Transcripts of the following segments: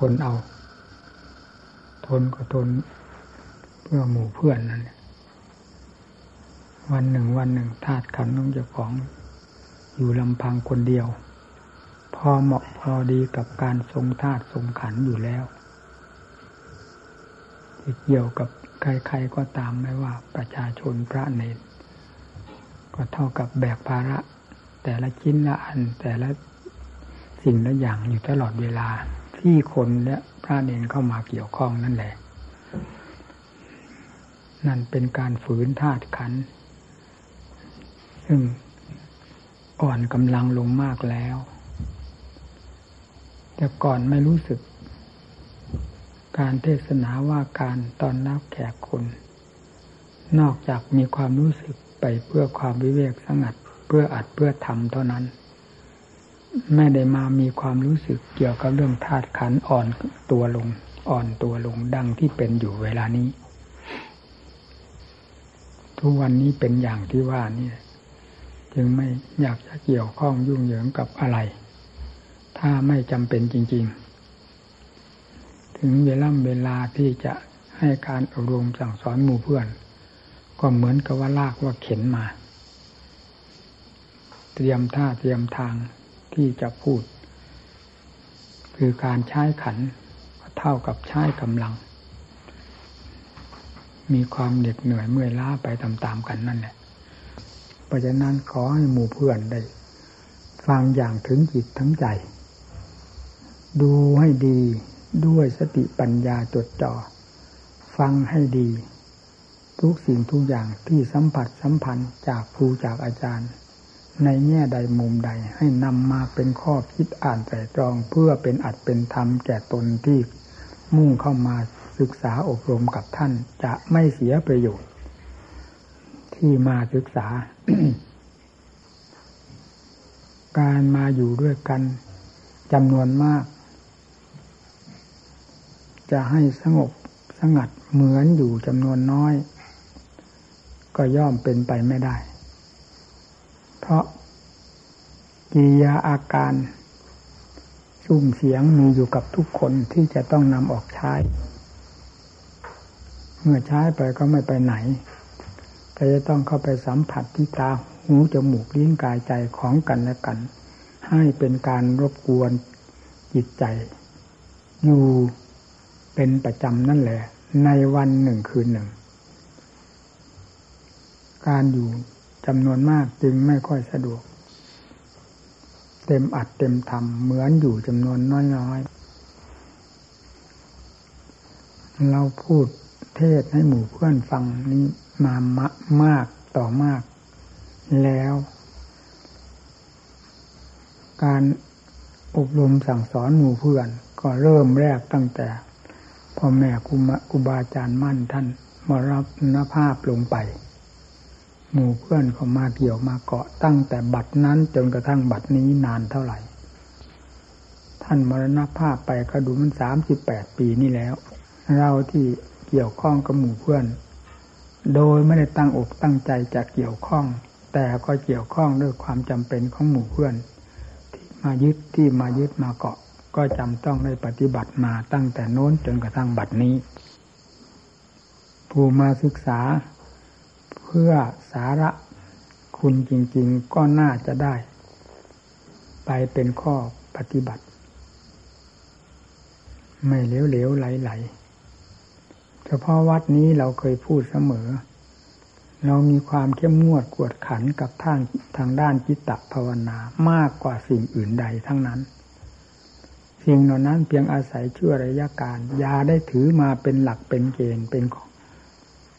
ทนเอา ทนก็ทน เพื่อหมู่เพื่อนนั่นแหละวันหนึ่งวันหนึ่งธาตุขันธ์ของเจ้าของอยู่ลำพังคนเดียว พอเหมาะพอดีกับการทรงธาตุทรงขันธ์อยู่แล้วที่เกี่ยวกับใครๆก็ตามไม่ว่าประชาชนพระเนรก็เท่ากับแบกภาระ แต่ละชิ้นละอันแต่ละสิ่งละอย่างอยู่ตลอดเวลา ที่คนและพระเนรเข้ามาเกี่ยวข้องนั่นแหละ นั่นเป็นการฝืนธาตุขัน ซึ่งอ่อนกำลังลงมากแล้ว แต่ก่อนไม่รู้สึก การเทศนาว่าการตอนรับแขกคน นอกจากมีความรู้สึกไปเพื่อความวิเวกสงัด เพื่ออัดเพื่อทำเท่านั้น ไม่ได้มามีความรู้สึกเกี่ยวกับเรื่องธาตุขันอ่อนตัวลง อ่อนตัวลงดังที่เป็นอยู่เวลานี้ ทุกวันนี้เป็นอย่างที่ว่านี่จึงไม่อยากจะเกี่ยวข้องยุ่งเหยิงกับอะไร ถ้าไม่จำเป็นจริง ๆ ถึงเวลาเวลาที่จะให้การอบรมสั่งสอนหมู่เพื่อน ก็เหมือนกับว่าลากว่าเข็นมา เตรียมท่าเตรียมทาง ที่จะพูด คือการใช้ขันเท่ากับใช้กำลัง มีความเหน็ดเหนื่อยเมื่อยล้าไปตามๆกันนั่นแหละเพราะฉะนั้นขอให้หมู่เพื่อนได้ ฟังอย่างถึงจิตทั้งใจ ดูให้ดีด้วยสติปัญญาจดจ่อฟังให้ดี ทุกสิ่งทุกอย่างที่สัมผัสสัมพันธ์จากครูจากอาจารย์ ในแง่ใดมุมใด ให้นำมาเป็นข้อคิดอ่านแต่ตรองเพื่อเป็นอัดเป็นธรรมแก่ตนที่มุ่งเข้ามาศึกษาอบรมกับท่านจะไม่เสียประโยชน์ ที่มาศึกษา การมาอยู่ด้วยกันจำนวนมาก จะให้สงบสงัดเหมือนอยู่จำนวนน้อย ก็ย่อมเป็นไปไม่ได้ เพราะกิริยาอาการสุ่มเสียงมีอยู่กับทุกคนที่จะต้องนำออกใช้ เมื่อใช้ไปก็ไม่ไปไหนแต่จะต้องเข้าไปสัมผัสที่ตาหูจมูกลิ้นกายใจของกันและกัน ให้เป็นการรบกวนจิตใจ อยู่เป็นประจำนั่นแหละ ในวันหนึ่งคืนหนึ่ง การอยู่ จำนวนมากจึงไม่ค่อยสะดวก เต็มอัดเต็มทำเหมือนอยู่จำนวนน้อยๆ เราพูดเทศให้หมู่เพื่อนฟังนี้มามมากต่อมาก แล้ว การอบรมสั่งสอนหมู่เพื่อน ก็เริ่มแรกตั้งแต่พ่อแม่ครูบาอาจารย์มั่นท่านมารับนภาพลงไป หมู่เพื่อนเขามาเกี่ยวมาเกาะตั้งแต่บัดนั้นจนกระทั่งบัดนี้นานเท่าไหร่ ท่านมรณภาพไปก็ดูมันสามสิบแปดปีนี่แล้ว เราที่เกี่ยวข้องกับหมู่เพื่อน โดยไม่ได้ตั้งอกตั้งใจจะเกี่ยวข้อง แต่ก็เกี่ยวข้องด้วยความจำเป็นของหมู่เพื่อน ที่มายึดที่มายึดมาเกาะ ก็จำต้องได้ปฏิบัติมาตั้งแต่โน้นจนกระทั่งบัดนี้ ผู้มาศึกษา พื่อสาระคุณจริง ๆ ก็น่าจะได้ ไปเป็นข้อปฏิบัติ ไม่เหลวๆไหลๆเฉพาะวัดนี้เราเคยพูดเสมอ เรามีความเข้มงวดกวดขันกับทางทางด้านจิตตภาวนามากกว่าสิ่งอื่นใดทั้งนั้นสิ่งเหล่านั้นเพียงอาศัยชั่วระยะการยาได้ถือมาเป็นหลักเป็นเกณฑ์เป็น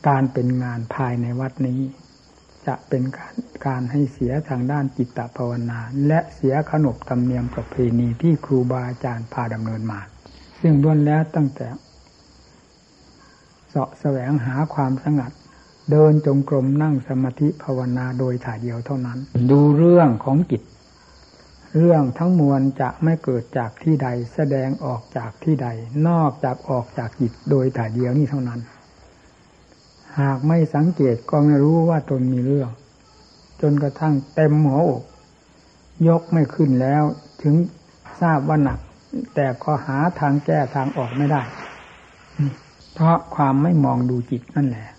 การเป็นงานภายในวัดนี้ จะเป็นการการให้เสียทางด้านจิตตภาวนา และเสียขนบธรรมเนียมประเพณีที่ครูบาอาจารย์พาดำเนินมา ซึ่งล้วนแล้วตั้งแต่เสาะแสวงหาความสงัด เดินจงกรมนั่งสมาธิภาวนาโดยถ่ายเดียวเท่านั้น ดูเรื่องของจิต เรื่องทั้งมวลจะไม่เกิดจากที่ใดแสดงออกจากที่ใด นอกจากออกจากจิตโดยถ่ายเดียวนี้เท่านั้น หากไม่สังเกตก็ไม่รู้ว่าตนมีเรื่อง จนกระทั่งเต็มหัวอก ยกไม่ขึ้นแล้ว ถึงทราบว่าหนัก แต่ก็หาทางแก้ทางออกไม่ได้ เพราะความไม่มองดูจิตนั่นแหละ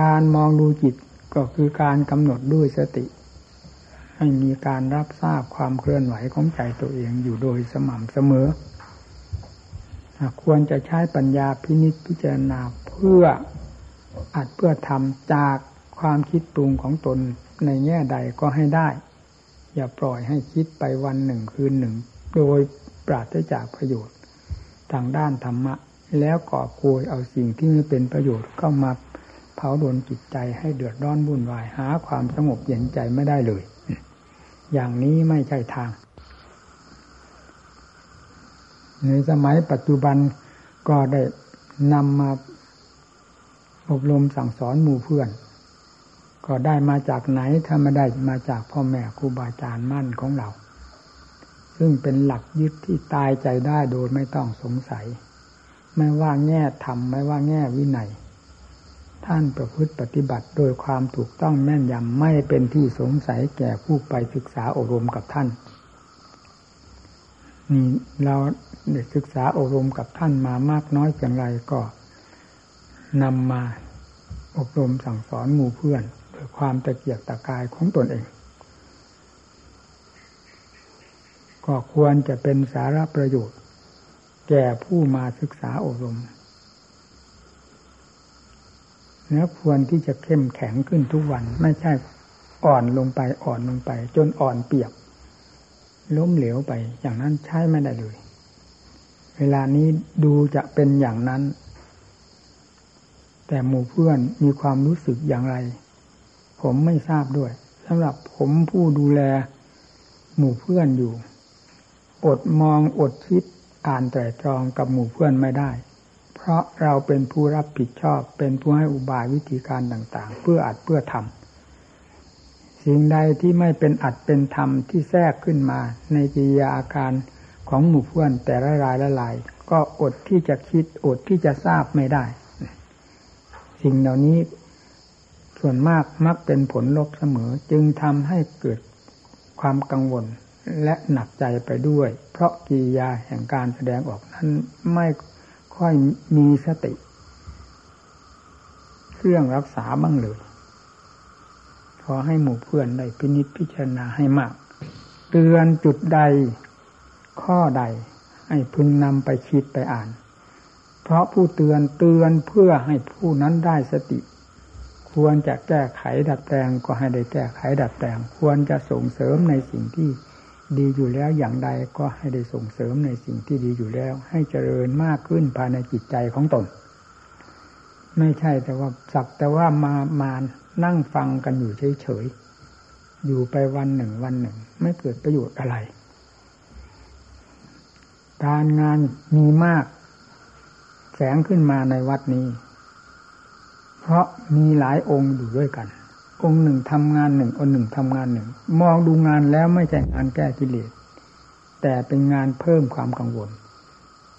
การมองดูจิตก็คือการกำหนดด้วยสติให้มีการรับทราบความเคลื่อนไหวของใจตัวเองอยู่โดยสม่ำเสมอ ควรจะใช้ปัญญาพินิจพิจารณาเพื่อ อัดเพื่อทำจากความคิดปรุงของตนในแง่ใดก็ให้ได้ อย่าปล่อยให้คิดไปวันหนึ่งคืนหนึ่ง โดยปราศจากประโยชน์ ทางด้านธรรมะ แล้วก่อโกยเอาสิ่งที่ไม่เป็นประโยชน์เข้ามาเผาโดนจิตใจให้เดือดร้อนวุ่นวายหาความสงบเย็นใจไม่ได้เลย อย่างนี้ไม่ใช่ทาง ในสมัยปัจจุบันก็ได้นำมา อบรมสั่งสอนหมู่เพื่อน ก็ได้มาจากไหนถ้าไม่ได้มาจากพ่อแม่ครูบาอาจารย์มั่นของเรา ซึ่งเป็นหลักยึดที่ตายใจได้โดยไม่ต้องสงสัย ไม่ว่าแง่ธรรมไม่ว่าแง่วินัยท่านประพฤติปฏิบัติโดยความถูกต้องแม่นยำไม่เป็นที่สงสัยแก่ผู้ไปศึกษาอบรมกับท่าน นี่เราได้ศึกษาอบรมกับท่านมามากน้อยเพียงไรก็ นำมาอบรมสั่งสอนหมู่เพื่อนโดยความตะเกียกตะกายของตนเอง ก็ควรจะเป็นสาระประโยชน์ แก่ผู้มาศึกษาอบรมเนื้อควรที่จะเข้มแข็งขึ้นทุกวันไม่ใช่อ่อนลงไปอ่อนลงไป จนอ่อนเปียก ล้มเหลวไปอย่างนั้นใช้ไม่ได้เลย เวลานี้ดูจะเป็นอย่างนั้น แต่หมู่เพื่อนมีความรู้สึกอย่างไร ผมไม่ทราบด้วยสำหรับผมผู้ดูแลหมู่เพื่อนอยู่ อดมองอดคิดอ่านแต่ตรองกับหมู่เพื่อนไม่ได้ เพราะเราเป็นผู้รับผิดชอบ เป็นผู้ให้อุบายวิธีการต่างๆ เพื่ออัดเพื่อทำสิ่งใดที่ไม่เป็นอัดเป็นธรรมที่แทรกขึ้นมา ในกิริยาอาการของหมู่เพื่อนแต่ละรายละลาย ก็อดที่จะคิดอดที่จะทราบไม่ได้ สิ่งเหล่านี้ส่วนมากมักเป็นผลลบเสมอ จึงทำให้เกิดความกังวลและหนักใจไปด้วย เพราะกิริยาแห่งการแสดงออกนั้นไม่ค่อยมีสติ เครื่องรักษาบ้างเลยขอให้หมู่เพื่อนได้พินิจพิจารณาให้มากเตือนจุดใดข้อใด ให้พึงนำไปคิดไปอ่าน ราะผู้เตือนเตือนเพื่อให้ผู้นั้นได้สติ ควรจะแก้ไขดัดแปลงก็ให้ได้แก้ไขดัดแปลง ควรจะส่งเสริมในสิ่งที่ดีอยู่แล้วอย่างใดก็ให้ได้ส่งเสริมในสิ่งที่ดีอยู่แล้ว ให้เจริญมากขึ้นภายในจิตใจของตน ไม่ใช่แต่ว่าสักแต่ว่ามามานั่งฟังกันอยู่เฉยๆอยู่ไปวันหนึ่งวันหนึ่ง ไม่เกิดประโยชน์อะไร การงานมีมาก สงขึ้นมาในวัดนี้ เพราะมีหลายองค์อยู่ด้วยกัน องค์หนึ่งทำงานหนึ่งองค์หนึ่งทำงานหนึ่ง มองดูงานแล้วไม่ใช่งานแก้กิเลสแต่เป็นงานเพิ่มความกังวล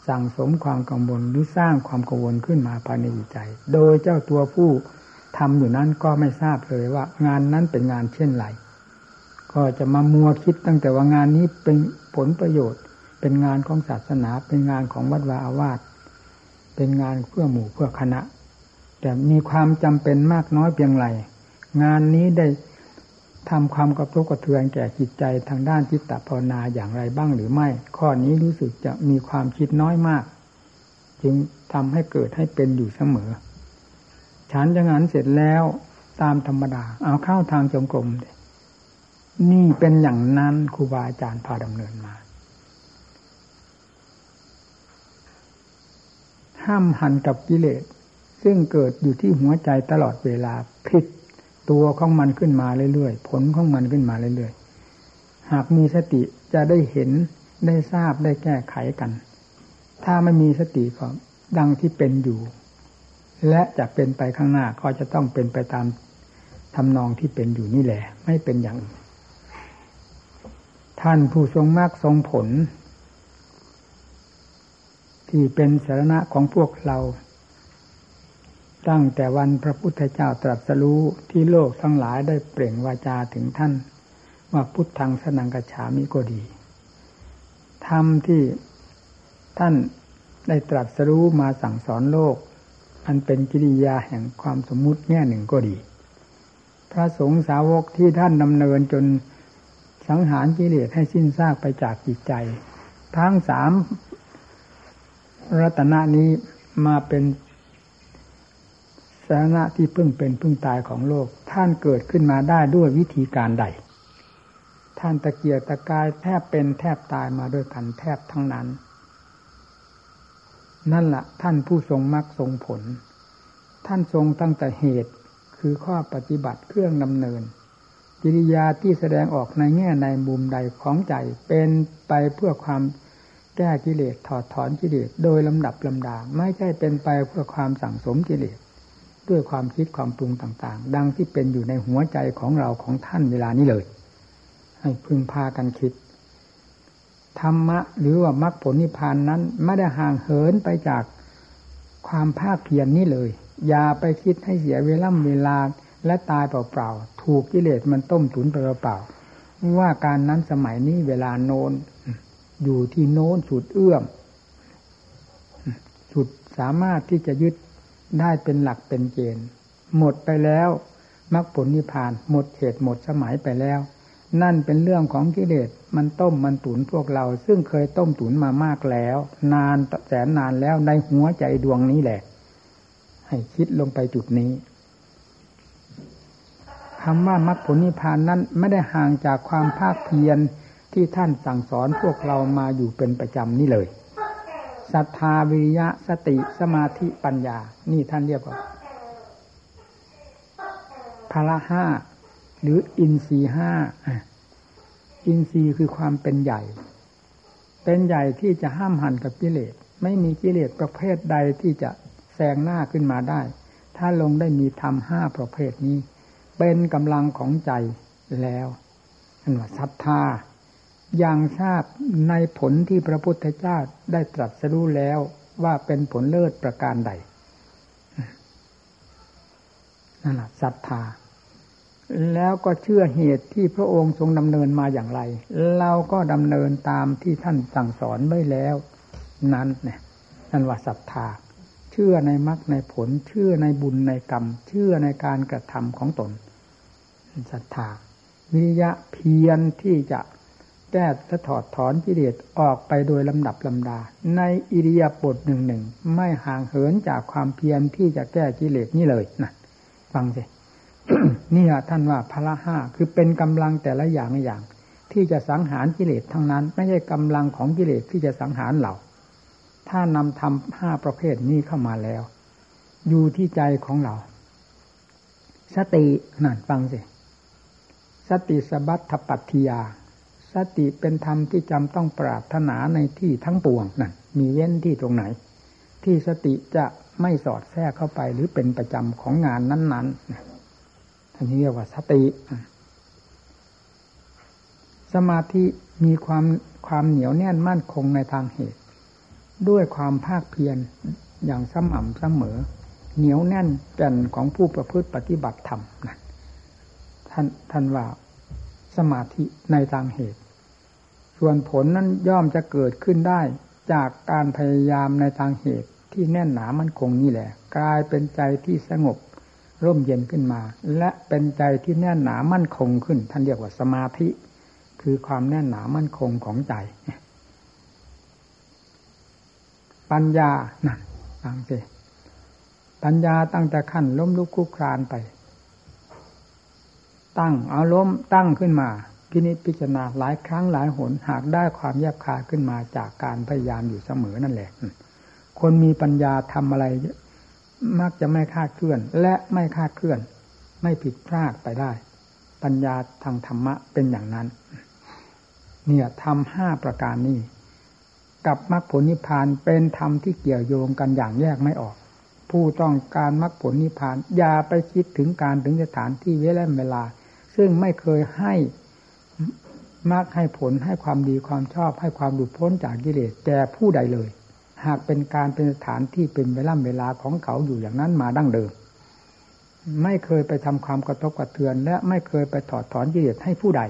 สั่งสมความกังวลหรือสร้างความกังวลขึ้นมาภายในจิตใจ โดยเจ้าตัวผู้ทำอยู่นั้นก็ไม่ทราบเลยว่า งานนั้นเป็นงานเช่นไรก็จะมามัวคิดตั้งแต่ว่างานนี้เป็นผลประโยชน์ เป็นงานของศาสนา เป็นงานของวัดวาอาวาส เป็นงานเพื่อหมู่เพื่อคณะ แต่มีความจำเป็นมากน้อยเพียงไร งานนี้ได้ทำความกระทบกระเทือนแก่จิตใจทางด้านจิตตภาวนาอย่างไรบ้างหรือไม่ ข้อนี้รู้สึกจะมีความคิดน้อยมาก จึงทำให้เกิดให้เป็นอยู่เสมอ ฉันจะงานเสร็จแล้วตามธรรมดา เอาเข้าทางจงกรมนี่เป็นอย่างนั้นครูบาอาจารย์พาดำเนินมา ห้ามหันกับกิเลส ซึ่งเกิดอยู่ที่หัวใจตลอดเวลาผิดตัวของมันขึ้นมาเรื่อยๆ ผลของมันขึ้นมาเรื่อยๆ หากมีสติจะได้เห็นได้ทราบได้แก้ไขกัน ถ้าไม่มีสติก็ดังที่เป็นอยู่ และจะเป็นไปข้างหน้าก็จะต้องเป็นไปตามทำนองที่เป็นอยู่นี่แหละ ไม่เป็นอย่างท่านผู้ทรงมากทรงผล ที่เป็นสาระของพวกเรา ตั้งแต่วันพระพุทธเจ้าตรัสรู้ที่โลกทั้งหลายได้เปล่งวาจาถึงท่าน ว่าพุทธังสนังกฉามิก็ดีธรรมที่ท่านได้ตรัสรู้มาสั่งสอนโลก อันเป็นกิริยาแห่งความสมมุติแง่หนึ่งก็ดี พระสงฆ์สาวกที่ท่านดำเนินจนสังหารกิเลสให้สิ้นซากไปจากจิตใจ ทั้งสาม รัตนะนี้มาเป็นสาระที่พึ่งเป็นพึ่งตายของโลก ท่านเกิดขึ้นมาได้ด้วยวิธีการใด ท่านตะเกียกตะกายแทบเป็นแทบตายมาด้วยกันแทบทั้งนั้น นั่นละ่ะ ท่านผู้ทรงมรรคทรงผล ท่านทรงตั้งแต่เหตุคือข้อปฏิบัติเครื่องดำเนิน กิริยาที่แสดงออกในแง่ในมุมใดของใจเป็นไปเพื่อความ แก้กิเลสถอดถอนกิเลสโดยลำดับลำดา ไม่ใช่เป็นไปเพื่อความสั่งสมกิเลสด้วยความคิดความปรุงต่าง ๆ ดังที่เป็นอยู่ในหัวใจของเราของท่านเวลานี้เลย ให้พึงพากันคิด ธรรมะหรือว่ามรรคผลนิพพานนั้นไม่ได้ห่างเหินไปจากความภาคเพียรนนี้เลย อย่าไปคิดให้เสียเวลาเวลาและตายเปล่าๆ ถูกกิเลสมันต้มตุนเปล่าๆว่าการนั้นสมัยนี้เวลาโน้น อยู่ที่โน้นสุดเอื้อมสุดสามารถที่จะยึดได้เป็นหลักเป็นเกณฑ์หมดไปแล้วมรรคผลนิพพาน หมดเหตุหมดสมัยไปแล้ว นั่นเป็นเรื่องของกิเลสมันต้มมันตุนพวกเรา ซึ่งเคยต้มตุนมามากแล้ว นานแสนนานแล้วในหัวใจดวงนี้แหละ ให้คิดลงไปจุดนี้คำว่ามรรคผลนิพพานนั้นไม่ได้ห่างจากความภาคเพียร ที่ท่านสั่งสอนพวกเรามาอยู่เป็นประจำนี่เลยศรัทธาวิริยะสติสมาธิปัญญา นี่ท่านเรียกว่าพละห้าหรืออินทรีห้าอินทรีคือความเป็นใหญ่ เป็นใหญ่ที่จะห้ามหันกับกิเลสไม่มีกิเลสประเภทใดที่จะแซงหน้าขึ้นมาได้ ถ้าลงได้มีธรรมห้าประเภทนี้ เป็นกำลังของใจแล้วอันว่าศรัทธา ย่างทราบในผลที่พระพุทธเจ้าได้ตรัสรู้แล้วว่าเป็นผลเลิศประการใดนั่นแหละศรัทธา แล้วก็เชื่อเหตุที่พระองค์ทรงดำเนินมาอย่างไร เราก็ดำเนินตามที่ท่านสั่งสอนไว้แล้ว นั้นเนี่ยนั่นว่าศรัทธา เชื่อในมรรคในผล เชื่อในบุญในกรรม เชื่อในการกระทำของตนศรัทธาวิริยะเพียรที่จะ แก้และถอดถอนกิเลสออกไปโดยลำดับลำดา ในอิริยาบถหนึ่งหนึ่งไม่ห่างเหินจากความเพียรที่จะแก้กิเลสนี่เลยนะฟังสินี่ะท่านว่าพละห้าคือเป็นกำลังแต่ละอย่างอย่าง ที่จะสังหารกิเลสทั้งนั้น ไม่ใช่กำลังของกิเลสที่จะสังหารเราถ้านำทำห้าประเภทนี้เข้ามาแล้ว อยู่ที่ใจของเรา สตินั่นฟังสิสติสบัตถปัตติยา สติเป็นธรรมที่จำต้องปรารถนาในที่ทั้งปวงนั่นมีเว้นที่ตรงไหน ที่สติจะไม่สอดแทรกเข้าไปหรือเป็นประจำของงานนั้นๆท่านเรียกว่าสติ สมาธิมีความความเหนียวแน่นมั่นคงในทางเหตุ ด้วยความภาคเพียรอย่างสม่ำเสมอ เหนียวแน่นแก่นของผู้ประพฤติปฏิบัติธรรมนะท่านท่านว่า สมาธิในทางเหตุ ส่วนผลนั้นย่อมจะเกิดขึ้นได้จากการพยายามในทางเหตุที่แน่นหนามั่นคงนี่แหละ กลายเป็นใจที่สงบร่มเย็นขึ้นมา และเป็นใจที่แน่นหนามั่นคงขึ้น ท่านเรียกว่าสมาธิ คือความแน่นหนามั่นคงของใจ ปัญญานั่นฟังสิปัญญาตั้งแต่ขั้นล้มลุกคลุกครานไป ตั้งเอาล้มตั้งขึ้นมา พินิจพิจารณาหลายครั้งหลายหนหากได้ความแยบคายขึ้นมาจากการพยายามอยู่เสมอนั่นแหละ คนมีปัญญาทำอะไร มักจะไม่คาดเคลื่อน และไม่คาดเคลื่อน ไม่ผิดพลาดไปได้ ปัญญาทางธรรมะเป็นอย่างนั้น เนี่ยทำห้าประการนี้กับมรรคผลนิพพานเป็นธรรมที่เกี่ยวโยงกันอย่างแยกไม่ออก ผู้ต้องการมรรคผลนิพพานอย่าไปคิดถึงการถึงสถานที่เวลาเวลา ซึ่งไม่เคยให้มรรคให้ผลให้ความดีความชอบให้ความหลุดพ้นจากกิเลสแก่ผู้ใดเลย หากเป็นการเป็นสถานที่เป็นเวลาเวลาของเขาอยู่อย่างนั้นมาดั้งเดิม ไม่เคยไปทำความกระทบกระเทือน และไม่เคยไปถอดถอนกิเลสให้ผู้ใด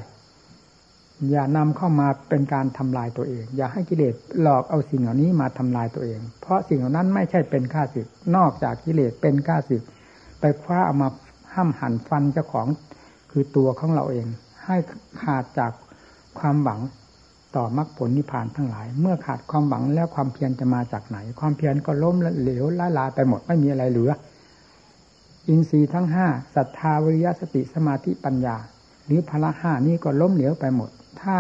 อย่านำเข้ามาเป็นการทำลายตัวเอง อย่าให้กิเลสหลอกเอาสิ่งเหล่านี้มาทำลายตัวเอง เพราะสิ่งเหล่านั้นไม่ใช่เป็นข้าศึกนอกจากกิเลสเป็นข้าศึกไปคว้าเอามาห้ามหันฟันเจ้าของ คือตัวของเราเอง ให้ขาดจากความหวังต่อมรรคผลนิพพานทั้งหลาย เมื่อขาดความหวังแล้วความเพียรจะมาจากไหน ความเพียรก็ล้มเหลวละลายไปหมดไม่มีอะไรเหลือ อินทรีย์ทั้งห้าศรัทธาวิริยะสติสมาธิปัญญา หรือพละห้านี้ก็ล้มเหลวไปหมด ถ้า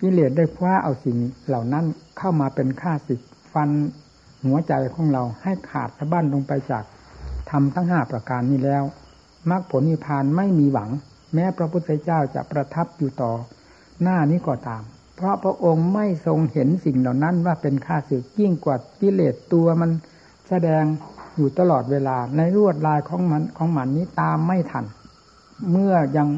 กิเลสได้คว้าเอาสิ่งเหล่านั้นเข้ามาเป็นข้าศึกฟันหัวใจของเราให้ขาดสะบั้นลงไปจากทำทั้งห้าประการนี้แล้ว มรรคผลนิพพานไม่มีหวัง แม้พระพุทธเจ้าจะประทับอยู่ต่อ หน้านี้ก็ตาม เพราะพระองค์ไม่ทรงเห็นสิ่งเหล่านั้นว่าเป็นข้าศึกยิ่งกว่ากิเลสตัวมันแสดงอยู่ตลอดเวลาในรวดลายของมันของมันนี้ตามไม่ทัน เมื่อยัง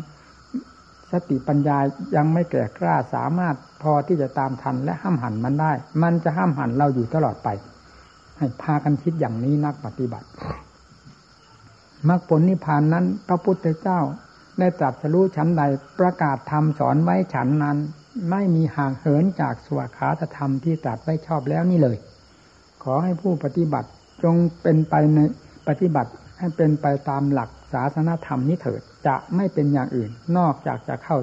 สติปัญญายังไม่แก่กล้าสามารถพอที่จะตามทันและห้ามหันมันได้ มันจะห้ามหันเราอยู่ตลอดไป ให้พากันคิดอย่างนี้นักปฏิบัติ มรรคผลนิพพานนั้น พระพุทธเจ้าได้ตรัสรู้ชั้นใดประกาศธรรมสอนไว้ฉันนั้น ไม่มีห่างเหินจากสวขาธรรมที่ตรัสไว้ชอบแล้วนี่เลย ขอให้ผู้ปฏิบัติจงเป็นไปในปฏิบัติให้เป็นไปตามหลักศาสนธรรมนี้เถิดจะไม่เป็นอย่างอื่น นอกจากจะเข้า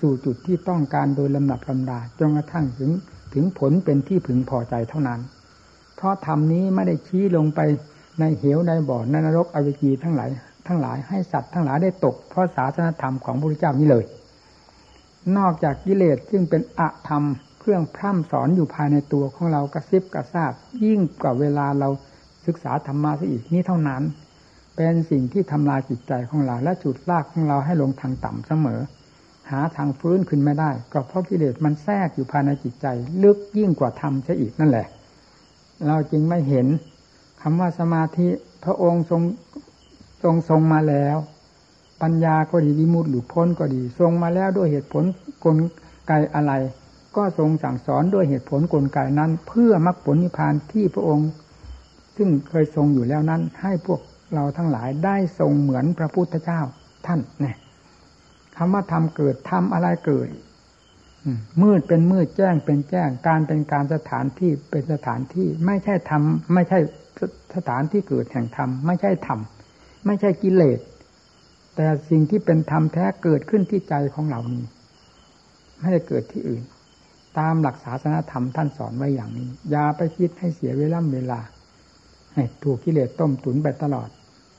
สู่จุดที่ต้องการโดยลำดับลำดาจนกระทั่งถึงถึงผลเป็นที่พึงพอใจเท่านั้น เพราะธรรมนี้ไม่ได้ชี้ลงไป ในเหวในบ่อในนรกอเวจีทั้งหลาย ทั้งหลายให้สัตว์ทั้งหลายได้ตก เพราะศาสนธรรมของพระพุทธเจ้านี้เลย นอกจากกิเลสซึ่งเป็นอะธรรมเครื่องพร่ำสอนอยู่ภายในตัวของเรากระซิบกระซาบ ยิ่งกว่าเวลาเราศึกษาธรรมะซะอีกนี้เท่านั้น เป็นสิ่งที่ทำลายจิตใจของเรา และจุดลากของเราให้ลงทางต่ำเสมอ หาทางฟื้นขึ้นไม่ได้ ก็เพราะกิเลสมันแทรกอยู่ภายในจิตใจ ลึกยิ่งกว่าธรรมซะอีกนั่นแหละ เราจึงไม่เห็น คำว่าสมาธิพระองค์ทรงทรงทรงมาแล้ว ปัญญาก็ดีวิมุตติหรือพ้นก็ดีทรงมาแล้วด้วยเหตุผลกลไกอะไร ก็ทรงสั่งสอนด้วยเหตุผลกลไกนั้น เพื่อมรรคผลนิพพานที่พระองค์ ซึ่งเคยทรงอยู่แล้วนั้น ให้พวกเราทั้งหลายได้ทรงเหมือนพระพุทธเจ้าท่านเนี่ยคำว่าทำเกิดทำอะไรเกิดมืดเป็นมืดแจ้งเป็นแจ้ง การเป็นการสถานที่เป็นสถานที่ ไม่ใช่ทำไม่ใช่ สถานที่เกิดแห่งธรรมไม่ใช่ธรรมไม่ใช่กิเลส แต่สิ่งที่เป็นธรรมแท้เกิดขึ้นที่ใจของเรานี้ ไม่ได้เกิดที่อื่น ตามหลักศาสนาธรรมท่านสอนไว้อย่างนี้อย่าไปคิดให้เสียเวลาเวลา ให้ถูกกิเลสต้มตุนไปตลอด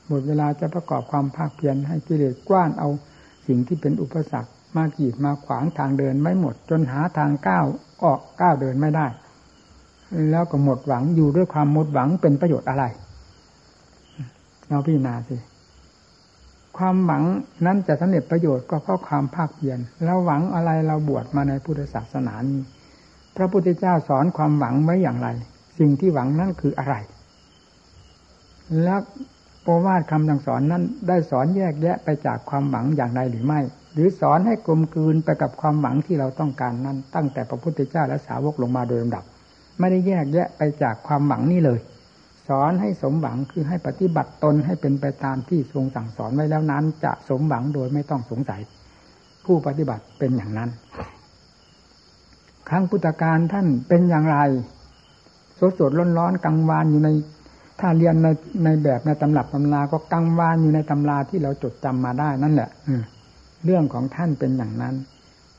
หมดเวลาจะประกอบความภาคเพียรให้กิเลสกว้านเอาสิ่งที่เป็นอุปสรรคมากีดมาขวางทางเดินไม่หมด จนหาทางก้าวออกก้าวเดินไม่ได้ แล้วก็หมดหวังอยู่ด้วยความหมดหวังเป็นประโยชน์อะไร เราพิจารณาสิ ความหวังนั้นจะสำเร็จประโยชน์ก็เพราะความภาคเพียรเราหวังอะไรเราบวชมาในพุทธศาสนานี้พระพุทธเจ้าสอนความหวังไว้อย่างไร สิ่งที่หวังนั้นคืออะไร แล้วโปวาทคำสั่งสอนนั้น ได้สอนแยกแยะไปจากความหวังอย่างไรหรือไม่ หรือสอนให้กลมกลืนไปกับความหวังที่เราต้องการนั้น ตั้งแต่พระพุทธเจ้าและสาวกลงมาโดยลำดับ ไม่ได้แยกแยะไปจากความหวังนี้เลย สอนให้สมหวังคือให้ปฏิบัติตนให้เป็นไปตามที่ทรงสั่งสอนไว้แล้วนั้น จะสมหวังโดยไม่ต้องสงสัย ผู้ปฏิบัติเป็นอย่างนั้น ครั้งพุทธการท่านเป็นอย่างไรสดสดร้อนร้อนกังวานอยู่ใน ถ้าเรียนในในแบบในตำรับตำราก็กังวานอยู่ในตำราที่เราจดจำมาได้นั่นแหละเรื่องของท่านเป็นอย่างนั้น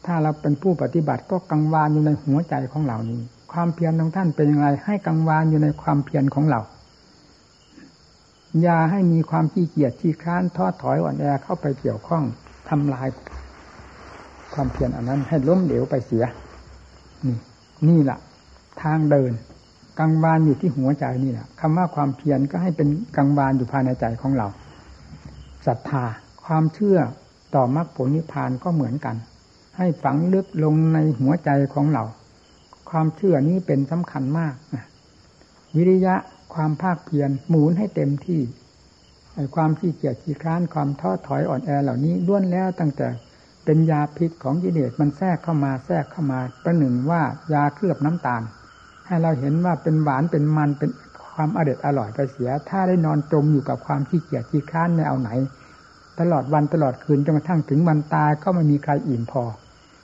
ถ้าเราเป็นผู้ปฏิบัติก็กังวานอยู่ในหัวใจของเหล่านี้ ความเพียรของท่านเป็นอย่างไร ให้กังวานอยู่ในความเพียรของเรา อย่าให้มีความขี้เกียจขี้ค้านท้อถอยอ่อนแอเข้าไปเกี่ยวข้องทำลาย ความเพียรอันนั้น ให้ล้มเหลวไปเสีย นี่ นี่แหละทางเดินกังวานอยู่ที่หัวใจนี่แหละคำว่าความเพียรก็ให้เป็นกังวานอยู่ภายในใจของเราศรัทธาความเชื่อต่อมรรคผลนิพพานก็เหมือนกัน ให้ฝังลึกลงในหัวใจของเรา ความเชื่อนี้เป็นสำคัญมากนะวิริยะความภาคเพียรหมุนให้เต็มที่ความขี้เกียจขี้คร้านความท้อถอยอ่อนแอเหล่านี้ล้วนแล้วตั้งแต่เป็นยาพิษของกิเลสมันแทรกเข้ามาแทรกเข้ามา ประหนึ่งว่ายาเคลือบน้ำตาล ให้เราเห็นว่าเป็นหวานเป็นมันเป็นความอร่อยอร่อยไปเสีย ถ้าได้นอนจมอยู่กับความขี้เกียจขี้คร้านในเอาไหน ตลอดวันตลอดคืนจนกระทั่งถึงวันตายก็ไม่มีใครอิ่มพอ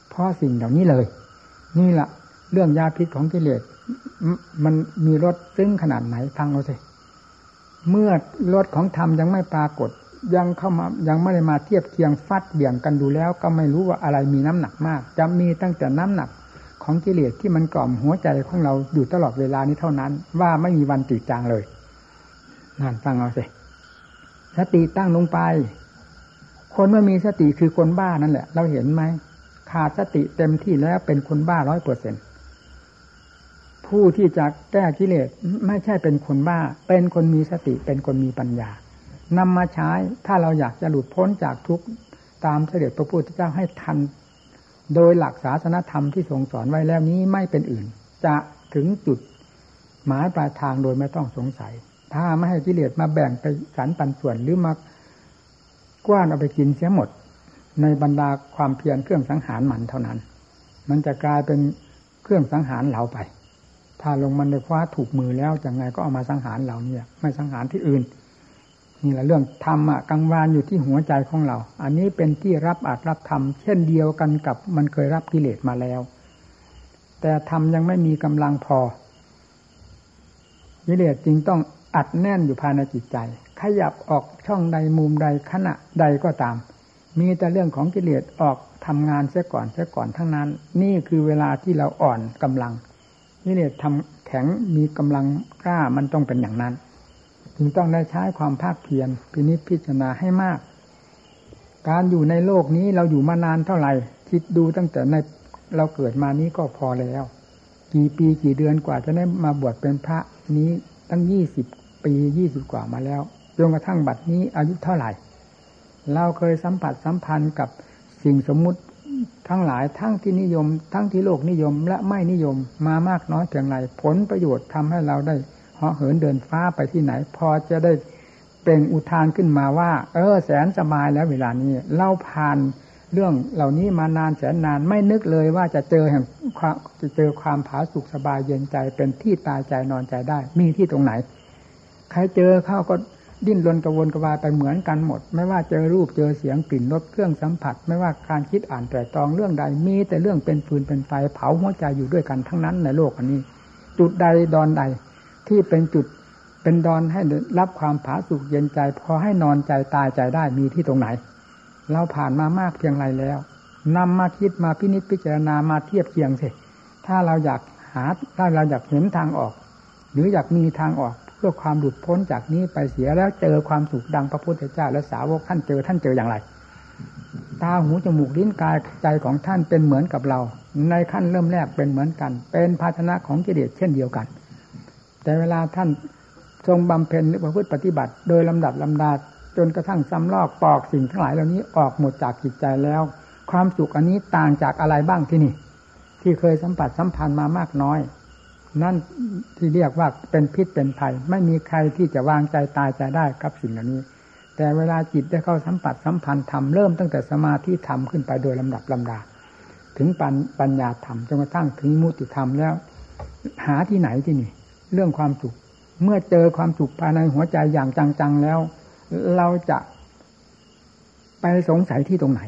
เพราะสิ่งเหล่านี้เลย นี่แหละ เรื่องยาพิษของกิเลสมันมีรสซึ้งขนาดไหนฟังเอาสิเมื่อรสของธรรมยังไม่ปรากฏ ยังเข้ามายังไม่ได้มาเทียบเคียงฟัดเบี่ยงกันดูแล้ว ก็ไม่รู้ว่าอะไรมีน้ำหนักมาก จะมีตั้งแต่น้ำหนักของกิเลสที่มันกล่อมหัวใจของเราอยู่ตลอดเวลานี้เท่านั้น ว่าไม่มีวันติดจางเลยนั่นฟังเอาสิสติตั้งลงไป คนไม่มีสติคือคนบ้านั่นแหละ เราเห็นไหมขาดสติเต็มที่แล้วเป็นคนบ้าร้อยเปอร์เซ็นต ผู้ที่จะแก้กิเลสไม่ใช่เป็นคนบ้า เป็นคนมีสติเป็นคนมีปัญญานำมาใช้ถ้าเราอยากจะหลุดพ้นจากทุกตามเสด็จพระพุทธเจ้าให้ทัน โดยหลักศาสนธรรมที่ทรงสอนไว้แล้วนี้ไม่เป็นอื่น จะถึงจุดหมายปลายทางโดยไม่ต้องสงสัย ถ้าไม่ให้กิเลสมาแบ่งไปสรรปันส่วนหรือมากว้านเอาไปกินเสียหมด ในบรรดาความเพียรเครื่องสังหารมันเท่านั้น มันจะกลายเป็นเครื่องสังหารเราไป ถ้าลงมันในคว้าถูกมือแล้วจะไงก็เอามาสังหารเราเนี่ย ไม่สังหารที่อื่น นี่แหละเรื่องธรรมะกังวานอยู่ที่หัวใจของเรา อันนี้เป็นที่รับอาจรับธรรมเช่นเดียวกันกับมันเคยรับกิเลสมาแล้ว แต่ธรรมยังไม่มีกำลังพอกิเลสจึงต้องอัดแน่นอยู่ภายในจิตใจ ขยับออกช่องใดมุมใดขณะใดก็ตาม มีแต่เรื่องของกิเลสออกทำงานเสียก่อนเสียก่อนทั้งนั้น นี่คือเวลาที่เราอ่อนกำลัง กิเลสทำแข็งมีกำลังกล้ามันต้องเป็นอย่างนั้น จึงต้องได้ใช้ความภาคเพียรพินิจพิจารณาให้มาก การอยู่ในโลกนี้เราอยู่มานานเท่าไหร่ คิดดูตั้งแต่ในเราเกิดมานี้ก็พอแล้ว กี่ปีกี่เดือนกว่าจะได้มาบวชเป็นพระนี้ตั้งยี่สิบปียี่สิบกว่ามาแล้วจนกระทั่งบัดนี้อายุเท่าไหร่ เราเคยสัมผัสสัมพันธ์กับสิ่งสมมุติ ทั้งหลายทั้งที่นิยม ทั้งที่โลกนิยมและไม่นิยมมามากน้อยเพียงไรผลประโยชน์ทำให้เราได้เหาะเหินเดินฟ้าไปที่ไหน พอจะได้เป็นอุทานขึ้นมาว่า เออแสนสบายแล้วเวลานี้เล่าผ่านเรื่องเหล่านี้มานานแสนนานไม่นึกเลยว่าจะเจอแห่งจะเจอความผาสุกสบายเย็นใจเป็นที่ตายใจนอนใจได้ มีที่ตรงไหน ใครเจอเข้าก็ ดิ้นรนกระวนกระวายไปเหมือนกันหมด ไม่ว่าเจอรูปเจอเสียงกลิ่นรสเครื่องสัมผัส ไม่ว่าการคิดอ่านแต่ตองเรื่องใดมีแต่เรื่องเป็นฟืนเป็นไฟเผาหัวใจอยู่ด้วยกันทั้งนั้นในโลกอันนี้ จุดใดดอนใดที่เป็นจุดเป็นดอนให้รับความผาสุกเย็นใจ พอให้นอนใจตายใจได้มีที่ตรงไหน เราผ่านมามากเพียงไรแล้วนำมาคิดมาพินิจพิจารณามาเทียบเคียงสิถ้าเราอยากหาถ้าเราอยากเห็นทางออก หรืออยากมีทางออก เพื่อความหลุดพ้นจากนี้ไปเสียแล้วเจอความสุขดังพระพุทธเจ้าและสาวกท่านเจอท่านเจออย่างไร ตาหูจมูกลิ้นกายใจของท่านเป็นเหมือนกับเรา ในขั้นเริ่มแรกเป็นเหมือนกัน เป็นภาชนะของกิเลสเช่นเดียวกัน แต่เวลาท่านทรงบำเพ็ญหรือประพฤติปฏิบัติ โดยลำดับลำดาจนกระทั่งซ้ำลอกปอกสิ่งทั้งหลายเหล่านี้ออกหมดจากจิตใจแล้ว ความสุขอันนี้ต่างจากอะไรบ้างที่นี่ ที่เคยสัมผัสสัมพันธ์มามากน้อย นั่นที่เรียกว่าเป็นพิษเป็นภัย ไม่มีใครที่จะวางใจตายใจได้กับสิ่งเหล่านี้ แต่เวลาจิตได้เข้าสัมผัสสัมพันธ์ธรรมเริ่มตั้งแต่สมาธิธรรมขึ้นไปโดยลำดับลำดา ถึงปัญปัญญาธรรมจนกระทั่งถึงมุติธรรมแล้ว หาที่ไหนที่นี่ เรื่องความสุขเมื่อเจอความสุขภายในหัวใจอย่างจังๆแล้ว เราจะไปสงสัยที่ตรงไหน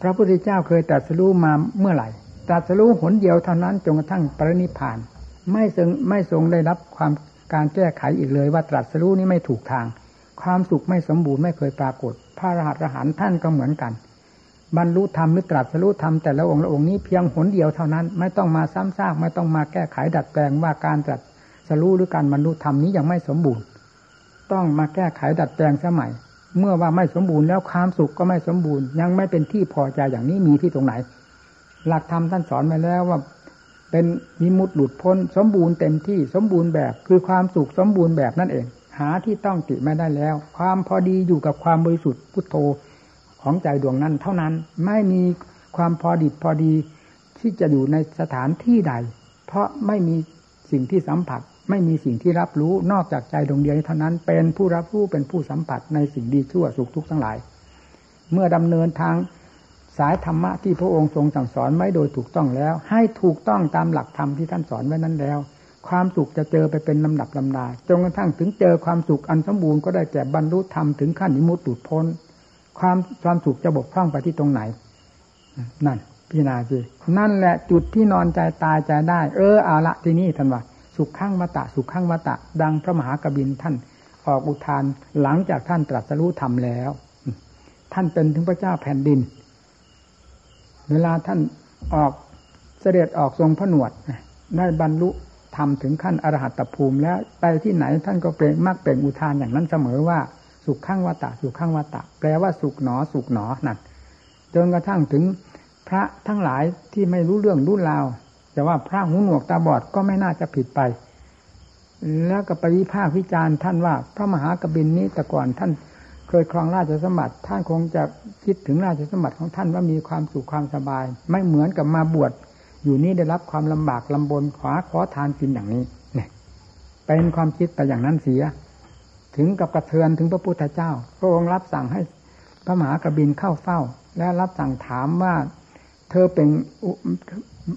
พระพุทธเจ้าเคยตรัสรู้มาเมื่อไหร่ตรัสรู้หนเดียวเท่านั้นจนกระทั่งปรินิพาน ไม่ทรงไม่ทรงได้รับความการแก้ไขอีกเลยว่าตรัสรู้นี้ไม่ถูกทาง ความสุขไม่สมบูรณ์ไม่เคยปรากฏ พระรหัสรหันท่านก็เหมือนกัน บรรลุธรรมหรือตรัสรู้ธรรมแต่ละองค์ละองค์นี้เพียงหนเดียวเท่านั้น ไม่ต้องมาซ้ำซากไม่ต้องมาแก้ไขดัดแปลงว่าการตรัสรู้หรือการบรรลุธรรมนี้ยังไม่สมบูรณ์ ต้องมาแก้ไขดัดแปลงสมัย เมื่อว่าไม่สมบูรณ์แล้วความสุขก็ไม่สมบูรณ์ ยังไม่เป็นที่พอใจอย่างนี้มีที่ตรงไหน หลักธรรมท่านสอนมาแล้วว่า เป็นมิมุตหลุดพ้น สมบูรณ์เต็มที่สมบูรณ์แบบ คือความสุขสมบูรณ์แบบนั่นเอง หาที่ต้องติไม่ได้แล้ว ความพอดีอยู่กับความบริสุทธิ์พุทโธของใจดวงนั้นเท่านั้นไม่มีความพอดีพอดีที่จะอยู่ในสถานที่ใด เพราะไม่มีสิ่งที่สัมผัส ไม่มีสิ่งที่รับรู้นอกจากใจดวงเดียวเท่านั้น เป็นผู้รับรู้เป็นผู้สัมผัสในสิ่งดีชั่วสุขทุกข์ทั้งหลาย เมื่อดำเนินทาง สายธรรมะที่พระองค์ทรงสั่งสอนไว้โดยถูกต้องแล้ว ให้ถูกต้องตามหลักธรรมที่ท่านสอนไว้นั้นแล้ว ความสุขจะเจอไปเป็นลำดับลำดาจนกระทั่งถึงเจอความสุขอันสมบูรณ์ก็ได้แก่บรรลุธรรมถึงขั้นนิมุตติพ้น ความความสุขจะบกพร่องไปที่ตรงไหน นั่นพี่นาจีนั่นแหละจุดที่นอนใจตายใจได้ เออเอาละที่นี่ท่านว่าสุขข้างวัตะสุขข้างวัตะ ดังพระมหากบินท่านออกอุทานหลังจากท่านตรัสรู้ธรรมแล้ว ท่านเป็นถึงพระเจ้าแผ่นดิน เวลาท่านออกเสด็จออกทรงพระหนวดได้บรรลุธรรมถึงขั้นอรหัตภูมิแล้วไปที่ไหนท่านก็เปล่งมักเปล่งอุทานอย่างนั้นเสมอว่า สุขข้างวตะสุขข้างวตะแปลว่าสุขหนอสุขหนอนั่นจนกระทั่งถึงพระทั้งหลายที่ไม่รู้เรื่องรู้ราวแต่ว่าพระหูหนวกตาบอดก็ไม่น่าจะผิดไป แล้วก็ไปวิพากษ์วิจารณ์ท่านว่า พระมหากบินนี้แต่ก่อนท่าน เคยครองราชสมบัติ ท่านคงจะคิดถึงราชสมบัติของท่านว่ามีความสุขความสบาย ไม่เหมือนกับมาบวชอยู่นี่ได้รับความลำบากลำบนขวาขอทานกินอย่างนี้เนี่ยเป็นความคิดแต่อย่างนั้นเสีย ถึงกับกระเทือนถึงพระพุทธเจ้าพระองค์รับสั่งให้พระมหากระบินเข้าเฝ้า และรับสั่งถามว่าเธอเป็น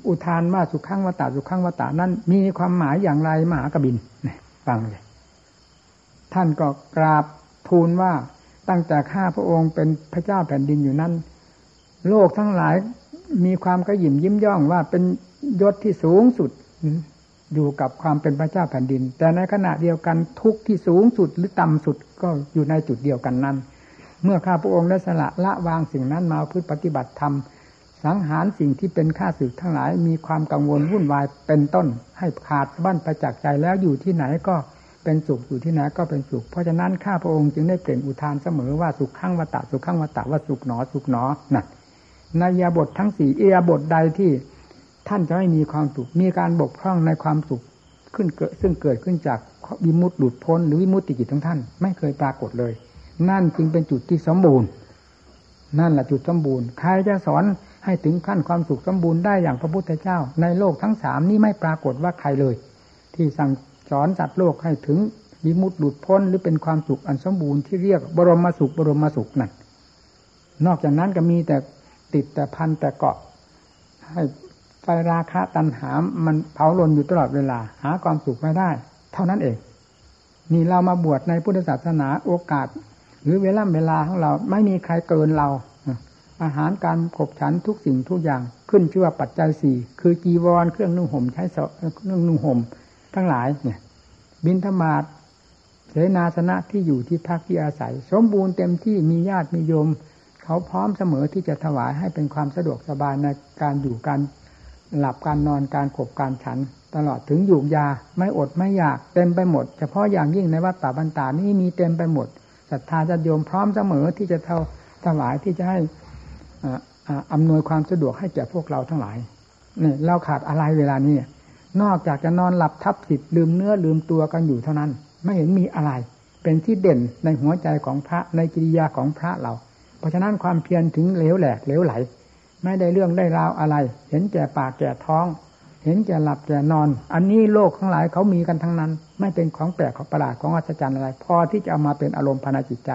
อุทานว่าสุขังวตาสุขังวตานั้น มีความหมายอย่างไรมหากบินเนี่ยฟังเลยท่านก็กราบทูลว่า ตั้งแต่ข้าพระองค์เป็นพระเจ้าแผ่นดินอยู่นั้น โลกทั้งหลายมีความกระยิมยิ้มย่องว่าเป็นยศที่สูงสุดอยู่กับความเป็นพระเจ้าแผ่นดิน แต่ในขณะเดียวกันทุกที่สูงสุดหรือต่ำสุดก็อยู่ในจุดเดียวกันนั้น เมื่อข้าพระองค์ได้สละละวางสิ่งนั้นมาพึ่ปฏิบัติธรรมสังหารสิ่งที่เป็นข้าศึกทั้งหลายมีความกังวลวุ่นวายเป็นต้น ให้ขาดบ้านประจักษ์ใจแล้วอยู่ที่ไหนก็ เป็นสุขอยู่ที่ไหนก็เป็นสุข เพราะฉะนั้นข้าพระองค์จึงได้เปล่งอุทานเสมอว่าสุขข้างวัตตะสุขข้างวัตตะว่าสุขหนอสุขหนอนั่นในยาบททั้งสี่เอียบทใดที่ท่านจะไม่มีความสุข มีการบกพร่องในความสุขขึ้นเกิดซึ่งเกิดขึ้นจากวิมุตติหลุดพ้น หรือวิมุตติจิตของท่าน ไม่เคยปรากฏเลย นั่นจึงเป็นจุดที่สมบูรณ์ นั่นแหละจุดสมบูรณ์ ใครจะสอนให้ถึงขั้นความสุขสมบูรณ์ได้อย่างพระพุทธเจ้า ในโลกทั้งสามนี้ไม่ปรากฏว่าใครเลย ที่สั่ง สอนสัตว์โลกให้ถึงวิมุตติหลุดพ้นหรือเป็นความสุขอันสมบูรณ์ที่เรียกบรมสุขบรมสุขนั่นนอกจากนั้นก็มีแต่ติดแต่พันแต่เกาะ ให้ไฟราคะตันหา มันเผาลนอยู่ตลอดเวลา หาความสุขไม่ได้ เท่านั้นเอง นี่เรามาบวชในพุทธศาสนาโอกาส หรือเวลาเวลาของเราไม่มีใครเกินเรา อาหารการขบฉันทุกสิ่งทุกอย่างขึ้นชื่อว่าปัจจัยสี่คือจีวรเครื่องนุ่งห่มใช้เครื่องนุ่งห่ม ทั้งหลายเนี่ย บินธมาศเสนาสนะที่อยู่ที่พักที่อาศัย สมบูรณ์เต็มที่มีญาติมีโยม เขาพร้อมเสมอที่จะถวายให้เป็นความสะดวกสบายในการอยู่การหลับการนอนการขบการฉัน ตลอดถึงอยู่ยาไม่อดไม่อยากเต็มไปหมด เฉพาะอย่างยิ่งในวัดตาบันตานี่มีเต็มไปหมดศรัทธาจะโยมพร้อมเสมอที่จะเท่าถวายที่จะให้อำนวยความสะดวกให้แก่พวกเราทั้งหลายเนี่ยเราขาดอะไรเวลานี้ นอกจากจะนอนหลับทับสิทธิ์ลืมเนื้อลืมตัวกันอยู่เท่านั้น ไม่เห็นมีอะไร เป็นที่เด่นในหัวใจของพระในกิริยาของพระเรา เพราะฉะนั้นความเพียรถึงเหลวแหลกเหลวไหล ไม่ได้เรื่องได้ราวอะไร เห็นแก่ปากแก่ท้อง เห็นแก่หลับแก่นอน อันนี้โลกทั้งหลายเขามีกันทั้งนั้น ไม่เป็นของแปลกของประหลาดของอัศจรรย์อะไร พอที่จะเอามาเป็นอารมณ์ภายในจิตใจ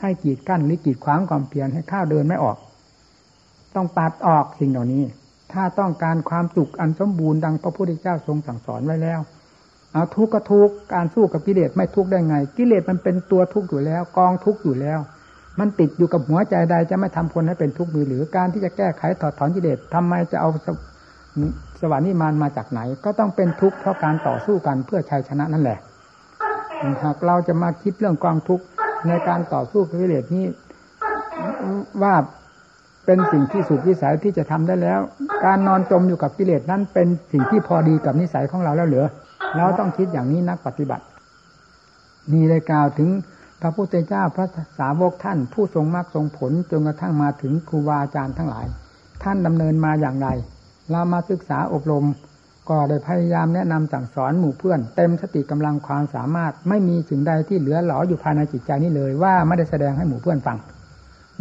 ให้กีดกั้นหรือกีดขวางความเพียรให้ข้าวเดินไม่ออก ต้องปัดออกสิ่งเหล่านี้ ถ้าต้องการความสุขอันสมบูรณ์ดังพระพุทธเจ้าทรงสั่งสอนไว้แล้ว เอาทุกข์ก็ทุกข์การสู้กับกิเลสไม่ทุกข์ได้ไง กิเลสมันเป็นตัวทุกข์อยู่แล้ว กองทุกข์อยู่แล้ว มันติดอยู่กับหัวใจใดจะไม่ทำคนให้เป็นทุกข์หรือการที่จะแก้ไขถอดถอนกิเลสทำไมจะเอาสวรรค์นิมานมาจากไหน ก็ต้องเป็นทุกข์เพราะการต่อสู้กันเพื่อชัยชนะนั่นแหละหากเราจะมาคิดเรื่องความทุกข์ในการต่อสู้กับกิเลสนี้ว่า เป็นสิ่งที่สุดวิสัยที่จะทำได้แล้ว การนอนจมอยู่กับกิเลสนั้นเป็นสิ่งที่พอดีกับนิสัยของเราแล้วเหรือเราต้องคิดอย่างนี้นักปฏิบัติ มีเลยกล่าวถึงพระพุทธเจ้าพระสาวกท่าน ผู้ทรงมรรคทรงผลจนกระทั่งมาถึงครูบาอาจารย์ทั้งหลาย ท่านดำเนินมาอย่างไร เรามาศึกษาอบรม ก็ได้พยายามแนะนำสั่งสอนหมู่เพื่อน เต็มสติกำลังความสามารถไม่มีสิ่งใดที่เหลือหลออยู่ภายในจิตใจนี้เลยว่าไม่ได้แสดงให้หมู่เพื่อนฟัง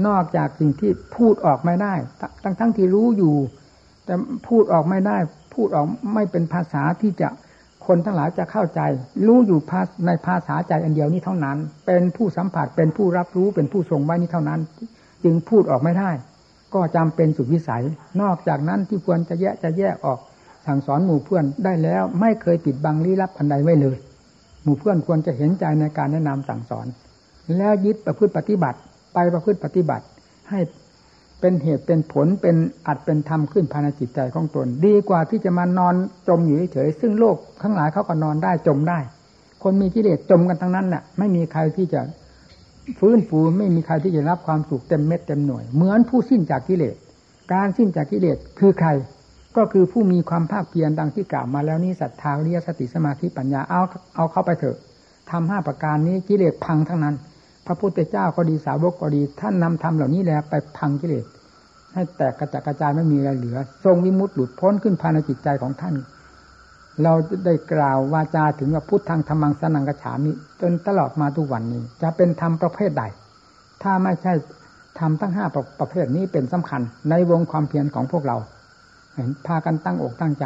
นอกจากสิ่งที่พูดออกไม่ได้ ทั้งทั้งที่รู้อยู่ แต่พูดออกไม่ได้ พูดออกไม่เป็นภาษาที่จะคนทั้งหลายจะเข้าใจ รู้อยู่ในภาษาใจอันเดียวนี้เท่านั้น เป็นผู้สัมผัสเป็นผู้รับรู้เป็นผู้ทรงไว้นี้เท่านั้น จึงพูดออกไม่ได้ ก็จำเป็นสุดวิสัย นอกจากนั้นที่ควรจะแยกจะแยกออกสั่งสอนหมู่เพื่อนได้แล้ว ไม่เคยปิดบังลี้ลับอันใดไว้เลย หมู่เพื่อนควรจะเห็นใจในการแนะนำสั่งสอน แล้วยึดประพฤติปฏิบัติ ไปประพฤติปฏิบัติ ให้เป็นเหตุเป็นผลเป็นอัดเป็นธรรมขึ้นภายในจิตใจของตน ดีกว่าที่จะมานอนจมอยู่เฉยซึ่งโลกข้างหลายเขาก็นอนได้จมได้ คนมีกิเลสจมกันทั้งนั้นน่ะไม่มีใครที่จะฟื้นฟูไม่มีใครที่จะรับความสุขเต็มเม็ดเต็มหน่วย เหมือนผู้สิ้นจากกิเลสการสิ้นจากกิเลสคือใคร ก็คือผู้มีความภาคเพียรดังที่กล่าวมาแล้วนี้ศรัทธาเรียสติสมาธิปัญญาเอาเอาเข้าไปเถอะทำห้าประการนี้กิเลสพังทั้งนั้น พระพุทธเจ้าก็ดีสาวกก็ดี ท่านนำธรรมเหล่านี้แหละไปพังกิเลสให้แตกกระจัดกระจายไม่มีอะไรเหลือ ทรงวิมุตติหลุดพ้นขึ้นภายในจิตใจของท่าน เราได้กล่าววาจาถึงว่าพุทธังธรรมังสนังกระฉามิจนตลอดมาทุกวันนี้ จะเป็นธรรมประเภทใด ถ้าไม่ใช่ทำตั้งห้าประเภทนี้เป็นสำคัญ ในวงความเพียรของพวกเรา เห็นพากันตั้งอกตั้งใจ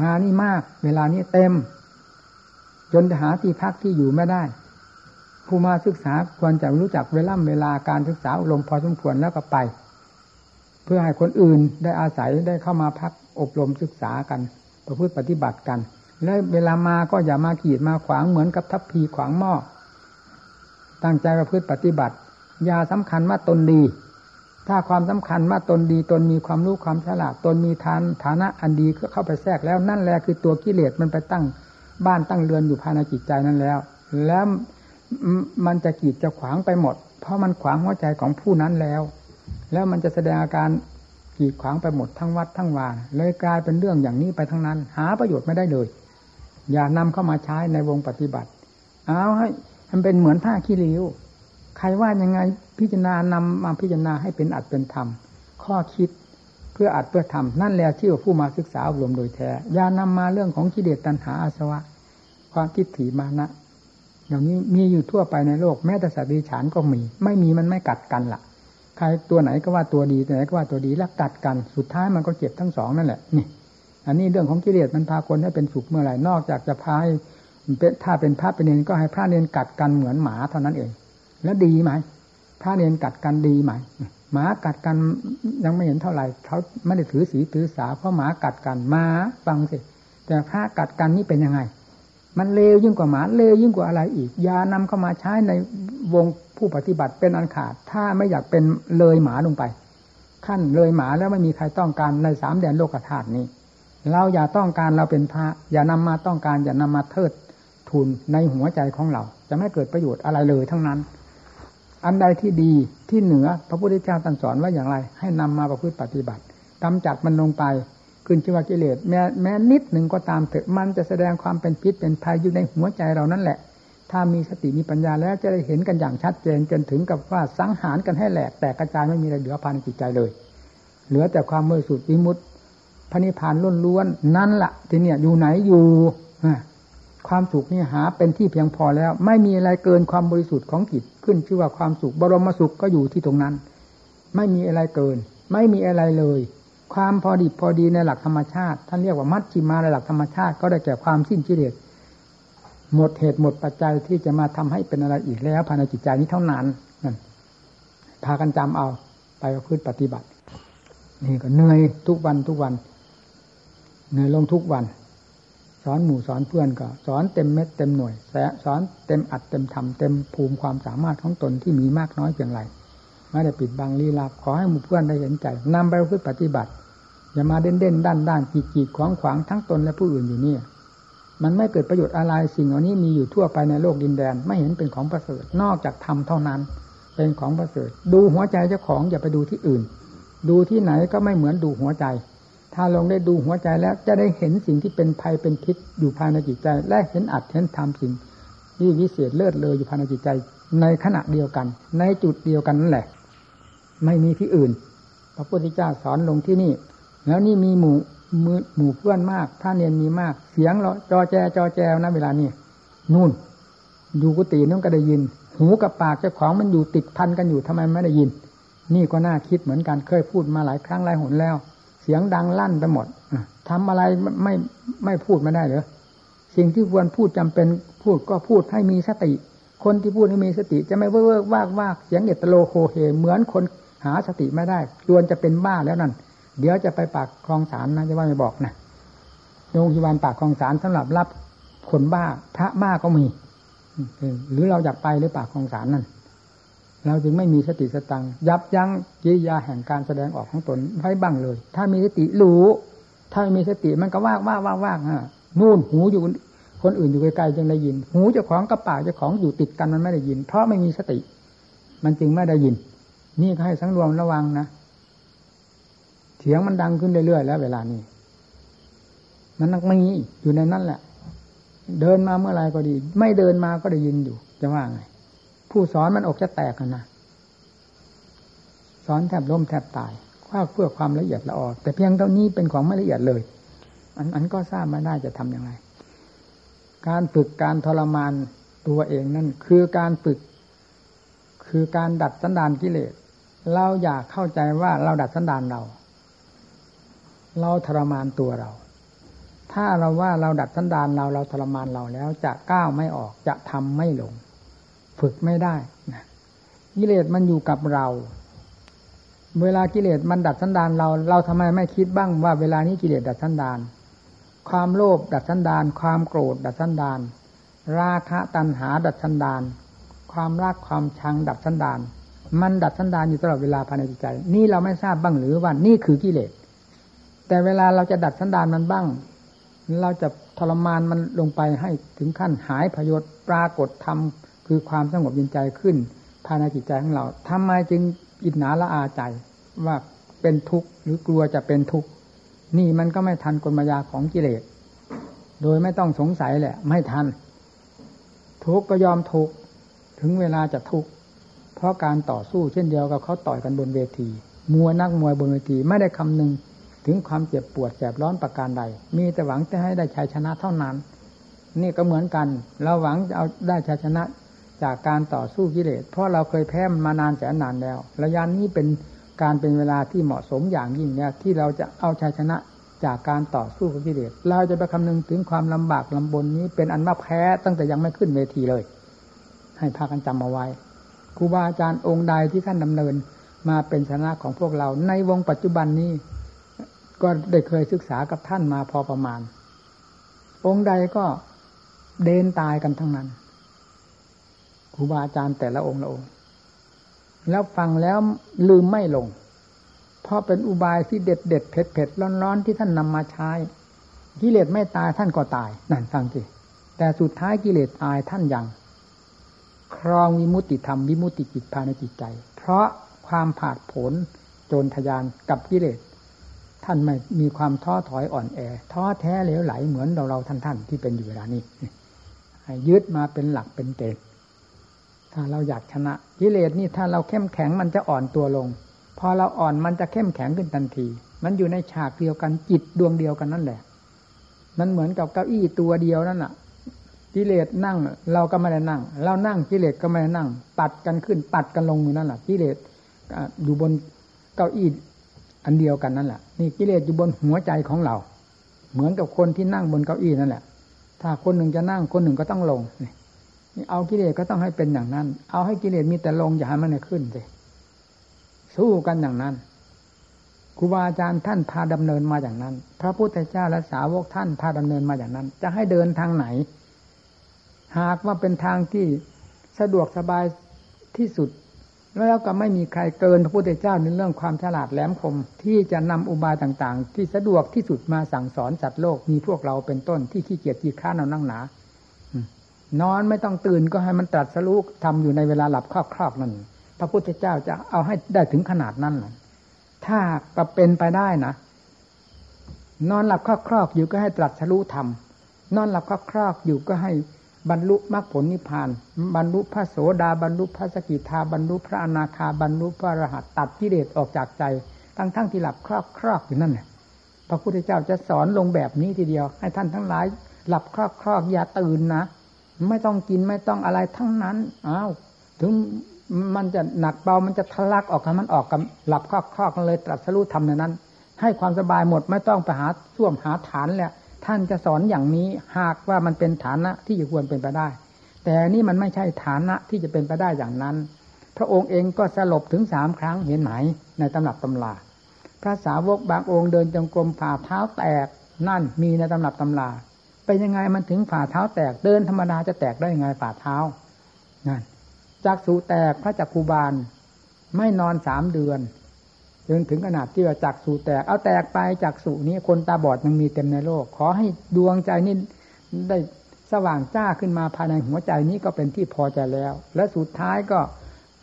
มานี่มาก เวลานี้เต็ม จนหาที่พักที่อยู่ไม่ได้ ผู้มาศึกษาควรจะรู้จักเวลาเวลาการศึกษาลมพอสมควรแล้วก็ไป เพื่อให้คนอื่นได้อาศัยได้เข้ามาพักอบรมศึกษากันประพฤติปฏิบัติกัน และเวลามาก็อย่ามาขีดมาขวางเหมือนกับทัพพีขวางหม้อตั้งใจประพฤติปฏิบัติอย่าสำคัญว่าตนดี ถ้าความสำคัญว่าตนดี ตนมีความรู้ความฉลาดตนมีฐานฐานะอันดีเข้าไปแทรกแล้วนั่นแหละคือตัวกิเลสมันไปตั้งบ้านตั้งเรือนอยู่ภายในจิตใจนั้นแล้ว แล้ว มันจะกีดจะขวางไปหมด เพราะมันขวางหัวใจของผู้นั้นแล้ว แล้วมันจะแสดงอาการกีดขวางไปหมดทั้งวัดทั้งวานเลยกลายเป็นเรื่องอย่างนี้ไปทั้งนั้น หาประโยชน์ไม่ได้เลย อย่านำเข้ามาใช้ในวงปฏิบัติ เอาให้มันเป็นเหมือนผ้าขี้ริ้ว ใครว่ายังไงพิจารณานำมาพิจารณาให้เป็นอัดเป็นธรรม ข้อคิดเพื่ออัดเพื่อทำนั่นแหละที่ว่าผู้มาศึกษาอบรมโดยแท้อย่านำมาเรื่องของกิเลสตัณหาอาสวะ ความคิดถีมานะ อย่างนี้มีอยู่ทั่วไปในโลกแม้แต่สัตว์ดิฉันก็มี ไม่มีมันไม่กัดกันละ่ะ ใครตัวไหนก็ว่าตัวดีตัวไหนก็ว่าตัวดีแล้วกัดกัน สุดท้ายมันก็เจ็บทั้งสองนั่นแหละนี่ อันนี้เรื่องของกิเลสมันพาคนให้เป็นสุขเมื่อไหร่นอกจากจะพาให้ถ้าเป็นพระเป็นเนรก็ให้พระเนรกัดกันเหมือนหมาเท่านั้นเอง แล้วดีไหมพระเนนกัดกันดีไหมหมากัดกันยังไม่เห็นเท่าไหร่เขาไม่ได้ถือสีถือสาเพราะหมากัดกันหมาฟังสิแต่พระกัดกันนี่เป็นยังไง มันเลวยิ่งกว่าหมาเลวยิ่งกว่าอะไรอีกยานำเข้ามาใช้ในวงผู้ปฏิบัติเป็นอันขาด ถ้าไม่อยากเป็นเลยหมาลงไป ขั้นเลยหมาแล้วไม่มีใครต้องการในสามแดนโลกธาตุนี้ เราอย่าต้องการเราเป็นพระ อย่านำมาต้องการ อย่านำมาเทิดทุนในหัวใจของเรา จะไม่เกิดประโยชน์อะไรเลยทั้งนั้น อันใดที่ดีที่เหนือพระพุทธเจ้าตรัสสอนว่าอย่างไร ให้นำมาประพฤติปฏิบัติกำจัดมันลงไป ขึ้นชื่อว่ากิเลสแม้แม้นิดหนึ่งก็ตามเถอะมันจะแสดงความเป็นพิษเป็นภัยอยู่ในหัวใจเรานั่นแหละ ถ้ามีสติมีปัญญาแล้วจะได้เห็นกันอย่างชัดเจนจนถึงกับว่าสังหารกันให้แหลกแต่กระจายไม่มีอะไรเหลือภายในจิตใจเลย เหลือแต่ความมือสุดวิมุตติพระนิพพานล้วนๆนั่นละ่ะทีเนี้ยอยู่ไหนอยู่ความสุขนี่หาเป็นที่เพียงพอแล้ว ไม่มีอะไรเกินความบริสุทธิ์ของจิตขึ้นชื่อว่าความสุขบรมสุขก็อยู่ที่ตรงนั้น ไม่มีอะไรเกิน ไม่มีอะไรเลย ความพอดีพอดีในหลักธรรมชาติ ท่านเรียกว่ามัชชิมาในหลักธรรมชาติ ก็ได้แก่ความสิ้นกิเลสหมดเหตุหมดปัจจัยที่จะมาทำให้เป็นอะไรอีกแล้วภายในจิตใจนี้เท่านั้นนั่นพากันจำเอาไปประพฤติปฏิบัติ นี่ก็เหนื่อยทุกวันทุกวันเหนื่อยลงทุกวัน สอนหมู่สอนเพื่อนก็ สอนเต็มเม็ดเต็มหน่วยสอนเต็มอัดเต็มทำเต็มภูมิความสามารถของตนที่มีมากน้อยเพียงไร ไม่ได้ปิดบังลี้ลาขอให้หมู่เพื่อนได้เห็นใจนำไปพื่ปฏิบัติ อย่ามาเด่นเด่นด้านด้านกีดกีดขวางขวางทั้งตนและผู้อื่นอยู่นี่มันไม่เกิดประโยชน์อะไรสิ่งเหล่านี้มีอยู่ทั่วไปในโลกดินแดน ไม่เห็นเป็นของประเสริฐนอกจากทำเท่านั้น เป็นของประเสริฐ ดูหัวใจเจ้าของอย่าไปดูที่อื่น ดูที่ไหนก็ไม่เหมือนดูหัวใจ ถ้าลงได้ดูหัวใจแล้วจะได้เห็นสิ่งที่เป็นภัยเป็นพิษอยู่ภายในจิตใจ และเห็นอัดเห็นทำสิ่งที่วิเศษเลิศเลยอยู่ภายในจิตใจ ในขณะเดียวกัน ในจุดเดียวกันนั่นแหละ ไม่มีที่อื่น พระพุทธเจ้าสอนลงที่นี่ แล้วนี่มีหมู่มือหมู่เพื่อนมากพระเนียนมีมาก เสียงเราจอแจจอแจนะเวลานี้นู่นอยู่กุฏินั่นก็ได้ยิน หูกับปากเจ้าของมันอยู่ติดพันกันอยู่ทำไมไม่ได้ยิน นี่ก็น่าคิดเหมือนกันเคยพูดมาหลายครั้งหลายหนแล้ว เสียงดังลั่นไปหมดทำอะไรไม่ไม่พูดไม่ได้เหรอสิ่งที่ควรพูดจำเป็นพูดก็พูดให้มีสติ คนที่พูดให้มีสติจะไม่เวิกว้ากว้ากเสียงเอ็ดตะโรโกเฮเหมือนคน หาสติไม่ได้จวนจะเป็นบ้าแล้วนั่น เดี๋ยวจะไปปากคลองสารนะจะว่าไม่บอกนะโรงพยาบาลปากคลองสารสำหรับรับคนบ้า พระบ้าก็มีหรือเราอยากไปหรือปากคลองสารนั่นเราจึงไม่มีสติสตังยับยั้งกิริยาแห่งการแสดงออกของตนไว้บ้างเลย ถ้ามีสติรู้ ถ้าไม่มีสติมันก็ว่างว่างว่างว่างฮะนู่นหูอยู่คนอื่นอยู่ไกลๆจึงได้ยิน หูเจ้าของกับปากเจ้าของอยู่ติดกันมันไม่ได้ยิน เพราะไม่มีสติ มันจึงไม่ได้ยิน นี่ก็ให้สังรวมระวังนะเสียงมันดังขึ้นเรื่อยๆแล้ว เวลานี้ มันนักมีอยู่ในนั้นแหละ เดินมาเมื่อไรก็ดี ไม่เดินมาก็ได้ยินอยู่ จะว่าไง ผู้สอนมันอกจะแตกกันนะสอนแทบล้มแทบตายว่าเพื่อความละเอียดละออแต่เพียงเท่านี้เป็นของไม่ละเอียดเลย อันอันก็ทราบมาได้จะทํำยังไงการฝึกการทรมานตัวเองนั่นคือการฝึก คือการดัดสันดานกิเลส เราอยากเข้าใจว่าเราดัดสันดานเรา เราทรมานตัวเรา ถ้าเราว่าเราดัดสันดานเราเราทรมานเราแล้วจะก้าวไม่ออกจะทำไม่ลง ฝึกไม่ได้นะกิเลสมันอยู่กับเรา เวลากิเลสมันดัดสันดานเรา เราทำไมไม่คิดบ้างว่าเวลานี้กิเลสดัดสันดาน ความโลภดัดสันดาน ความโกรธดัดสันดาน ราคะตัณหาดัดสันดาน ความรักความชังดัดสันดาน มันดัดสันดานอยู่ตลอดเวลาภายในจิตใจ นี่เราไม่ทราบบ้างหรือว่านี่คือกิเลส แต่เวลาเราจะดัดสันดานมันบ้าง เราจะทรมานมันลงไปให้ถึงขั้นหายพยศปรากฏธรรมคือความสงบเยินใจขึ้น ภายในจิตใจของเราทำไมจึงอิจนาละอาใจว่าเป็นทุกข์หรือกลัวจะเป็นทุกข์นี่มันก็ไม่ทันกลมายาของกิเลส โดยไม่ต้องสงสัยแหละ ไม่ทัน ทุกข์ก็ยอมทุกข์ถึงเวลาจะทุกข์ เพราะการต่อสู้เช่นเดียวกับเขาต่อยกันบนเวทีมัวนักมวยบนเวทีไม่ได้คำนึงถึงความเจ็บปวดแสบร้อนประการใด มีแต่หวังจะให้ได้ชัยชนะเท่านั้น นี่ก็เหมือนกัน เราหวังจะเอาได้ชัยชนะจากการต่อสู้กิเลส เพราะเราเคยแพ้มันมานานแสนนานแล้ว ระยะนี้เป็นการเป็นเวลาที่เหมาะสมอย่างยิ่งเนี่ยที่เราจะเอาชัยชนะจากการต่อสู้กับกิเลส เราจะไปคำนึงถึงความลำบากลำบนนี้ เป็นอันว่าแพ้ตั้งแต่ยังไม่ขึ้นเวทีเลย ให้พากันจำเอาไว้ ครูบาอาจารย์องค์ใดที่ท่านดำเนิน มาเป็นชนะของพวกเรา ในวงปัจจุบันนี้ ก็ได้เคยศึกษากับท่านมาพอประมาณ องค์ใดก็เดนตายกันทั้งนั้นครูบาอาจารย์แต่ละองค์ละองค์ แล้วฟังแล้วลืมไม่ลง เพราะเป็นอุบายที่เด็ดเด็ดเผ็ดเผ็ดร้อนร้อนที่ท่านนำมาใช้กิเลสไม่ตายท่านก็ตายนั่นฟังสิแต่สุดท้ายกิเลสตายท่านยัง ครองวิมุตติธรรมวิมุติจิตภายในจิตใจ เพราะความผาดผลโจรทยานกับกิเลสท่านไม่มีความท้อถอยอ่อนแอท้อแท้เหลวไหลเหมือนเราเราท่านท่านที่เป็นอยู่เวลานี้ยึดมาเป็นหลักเป็นเกณฑ์ถ้าเราอยากชนะกิเลสนี่ถ้าเราเข้มแข็งมันจะอ่อนตัวลง พอเราอ่อนมันจะเข้มแข็งขึ้นทันที มันอยู่ในฉากเดียวกันจิตดวงเดียวกันนั่นแหละ มันเหมือนกับเก้าอี้ตัวเดียวนั่นแหะ กิเลสนั่ง เราก็ไม่ได้นั่ง เรานั่งกิเลสก็ไม่ได้นั่ง ปัดกันขึ้น ปัดกันลงอยู่นั่นแหละกิเลสอยู่บนเก้าอี้อันเดียวกันนั่นแหละนี่กิเลสอยู่บนหัวใจของเรา เหมือนกับคนที่นั่งบนเก้าอี้นั่นแหละ ถ้าคนหนึ่งจะนั่งคนหนึ่งก็ต้องลงนี่เอากิเลสก็ต้องให้เป็นอย่างนั้น เอาให้กิเลสมีแต่ลงอย่าให้มันขึ้นสิสู้กันอย่างนั้นครูบาอาจารย์ท่านพาดำเนินมาอย่างนั้น พระพุทธเจ้าและสาวกท่านพาดำเนินมาอย่างนั้น จะให้เดินทางไหน หากว่าเป็นทางที่สะดวกสบายที่สุด แล้วก็ไม่มีใครเกินพระพุทธเจ้าในเรื่องความฉลาดแหลมคม ที่จะนำอุบายต่างๆ ที่สะดวกที่สุดมาสั่งสอนสัตว์โลกมีพวกเราเป็นต้นที่ขี้เกียจขี้ข้านเอานั่งหนานอนไม่ต้องตื่นก็ให้มันตรัสรู้ทำอยู่ในเวลาหลับครอบๆนั่นพระพุทธเจ้าจะเอาให้ได้ถึงขนาดนั้นถ้าก็เป็นไปได้นะนอนหลับครอบๆอยู่ก็ให้ตรัสรู้ทำนอนหลับครอบๆอยู่ก็ให้ บรรลุมรรคผลนิพพาน บรรลุพระโสดาบรรลุพระสกิทาบรรลุพระอนาคาบรรลุพระอรหัตตัดกิเลสออกจากใจ ทั้งทั้งที่หลับครอบครอบอยู่นั่นแหละพระพุทธเจ้าจะสอนลงแบบนี้ทีเดียว ให้ท่านทั้งหลาย หลับครอบครอบอย่าตื่นนะไม่ต้องกินไม่ต้องอะไรทั้งนั้นอ้าวถึงมันจะหนักเบามันจะทะลักออกกันมันออกกันหลับครอบครอบกันเลยตรัสรู้ทำในนั้น ให้ความสบายหมดไม่ต้องไปหาส่วมหาฐานแหละ ท่านจะสอนอย่างนี้หากว่ามันเป็นฐานะที่ควรเป็นไปได้ แต่นี่มันไม่ใช่ฐานะที่จะเป็นไปได้อย่างนั้น พระองค์เองก็สลบถึงสามครั้งเห็นไหมในตำรับตำลาพระสาวกบางองค์เดินจงกรมฝ่าเท้าแตกนั่นมีในตำรับตำลาเป็นยังไงมันถึงฝ่าเท้าแตกเดินธรรมดาจะแตกได้ยังไงฝ่าเท้านั่นจักสูแตกพระจักคูบาลไม่นอนสามเดือน จนถึงขนาดที่ว่าจักสูแตก เอาแตกไปจักสูนี้คนตาบอดยังมีเต็มในโลก ขอให้ดวงใจนี้ได้สว่างจ้าขึ้นมาภายในหัวใจนี้ก็เป็นที่พอใจแล้ว และสุดท้ายก็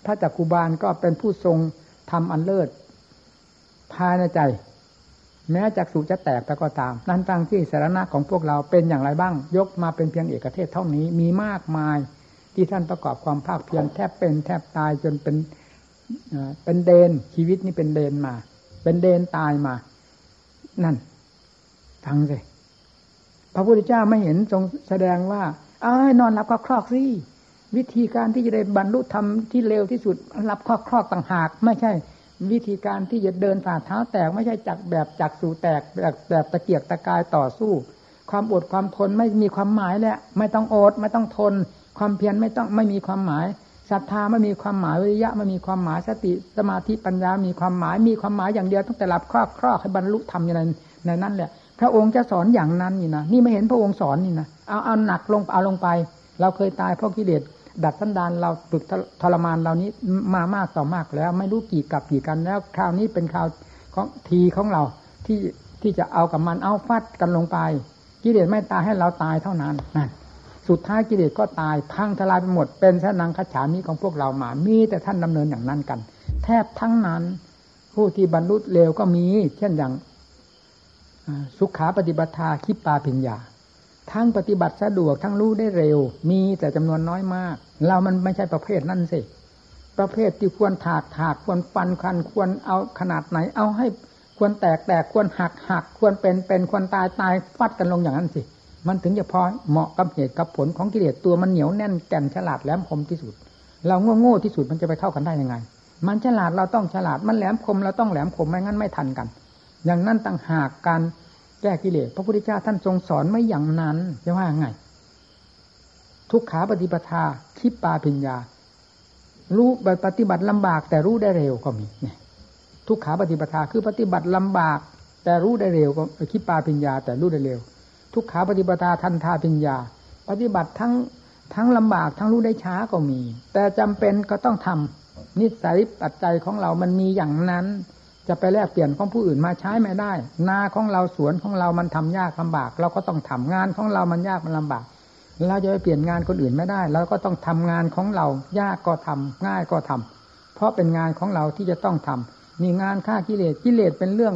พระจักคูบาลก็เป็นผู้ทรงทำอันเลิศภายในใจ แม้จักสูจะแตกแต่ก็ตาม นั่นตั้งที่สาระของพวกเราเป็นอย่างไรบ้าง ยกมาเป็นเพียงเอกเทศเท่านี้มีมากมาย ที่ท่านประกอบความภาคเพียรแทบเป็นแทบตายจนเป็น เป็นเดนชีวิตนี้เป็นเดนมา เป็นเดนตายมา นั่นฟังสิพระพุทธเจ้าไม่เห็นทรงแสดงว่า เอ้ยนอนหลับก็คลอกสิวิธีการที่จะได้บรรลุธรรมที่เร็วที่สุดหลับคลอกคลอกต่างหาก ไม่ใช่ วิธีการที่จะเดินฝ่าเท้าแตก ไม่ใช่จักแบบจักสู่แตกแบบแบบตะเกียกตะกายต่อสู้ ความอดความทนไม่มีความหมายแล้วไม่ต้องอดไม่ต้องทน ความเพียรไม่ต้องไม่มีความหมาย ศรัทธาไม่มีความหมายวิริยะไม่มีความหมายสติสมาธิปัญญา มีความหมายมีความหมายอย่างเดียวตั้งแต่หลับครอบครอบให้บรรลุธรรมอย่างนั้นในนั้นแหละพระองค์จะสอนอย่างนั้นนี่นะนี่ไม่เห็นพระองค์สอนนี่นะเอาเอาหนักลงเอาลงไป เราเคยตายเพราะกิเลสดัดสันดานเราฝึกทรมานเรานี้มามากต่อมากแล้ว ไม่รู้กี่กับกี่กันแล้ว คราวนี้เป็นคราวของทีของเราที่ที่จะเอากับมันเอาฟัดกันลงไปกิเลสไม่ตายให้เราตายเท่านั้นนั่น สุดท้ายกิเลสก็ตายพังทลายไปหมด เป็นสนังขฉามีของพวกเรามา มีแต่ท่านดำเนินอย่างนั้นกัน แทบทั้งนั้น ผู้ที่บรรลุเร็วก็มี เช่นอย่างสุขาปฏิบัติาคิปปาพิญญา ทั้งปฏิบัติสะดวกทั้งรู้ได้เร็ว มีแต่จำนวนน้อยมาก เรามันไม่ใช่ประเภทนั่นสิ ประเภทที่ควรถากถากควรฟันคันควรเอาขนาดไหน เอาให้ควรแตกแตกควรหักหักควรเป็นเป็นควรตายตายฟัดกันลงอย่างนั้นสิ มันถึงจะพอเหมาะกับเหตุกับผลของกิเลสตัวมันเหนียวแน่นแก่นฉลาดแหลมคมที่สุด เราโง่โง่ที่สุดมันจะไปเข้ากันได้ยังไง มันฉลาดเราต้องฉลาดมันแหลมคมเราต้องแหลมคมไม่งั้นไม่ทันกัน อย่างนั้นต่างหากการแก้กิเลสพระพุทธเจ้าท่านทรงสอนไม่อย่างนั้นจะว่าไง ทุกขาปฏิปทาคิปปาปิญญา รู้ปฏิบัติลำบากแต่รู้ได้เร็วก็มีเนี่ยทุกขาปฏิปทาคือปฏิบัติลำบาก แต่รู้ได้เร็วก็คิปปาปิญญาแต่รู้ได้เร็ว ทุกขาปฏิปทาทันทาปิญญา ปฏิบัติทั้งทั้งลำบากทั้งรู้ได้ช้าก็มี แต่จำเป็นก็ต้องทำนิสัยปัจจัยของเรามันมีอย่างนั้น จะไปแลกเปลี่ยนของผู้อื่นมาใช้ไม่ได้ นาของเราสวนของเรามันทำยากลำบาก เราก็ต้องทำงานของเรามันยากมันลำบาก เราจะไปเปลี่ยนงานคนอื่นไม่ได้เราก็ต้องทำงานของเรา ยากก็ทำง่ายก็ทำเพราะเป็นงานของเราที่จะต้องทำนี่งานฆ่ากิเลสกิเลสเป็นเรื่อง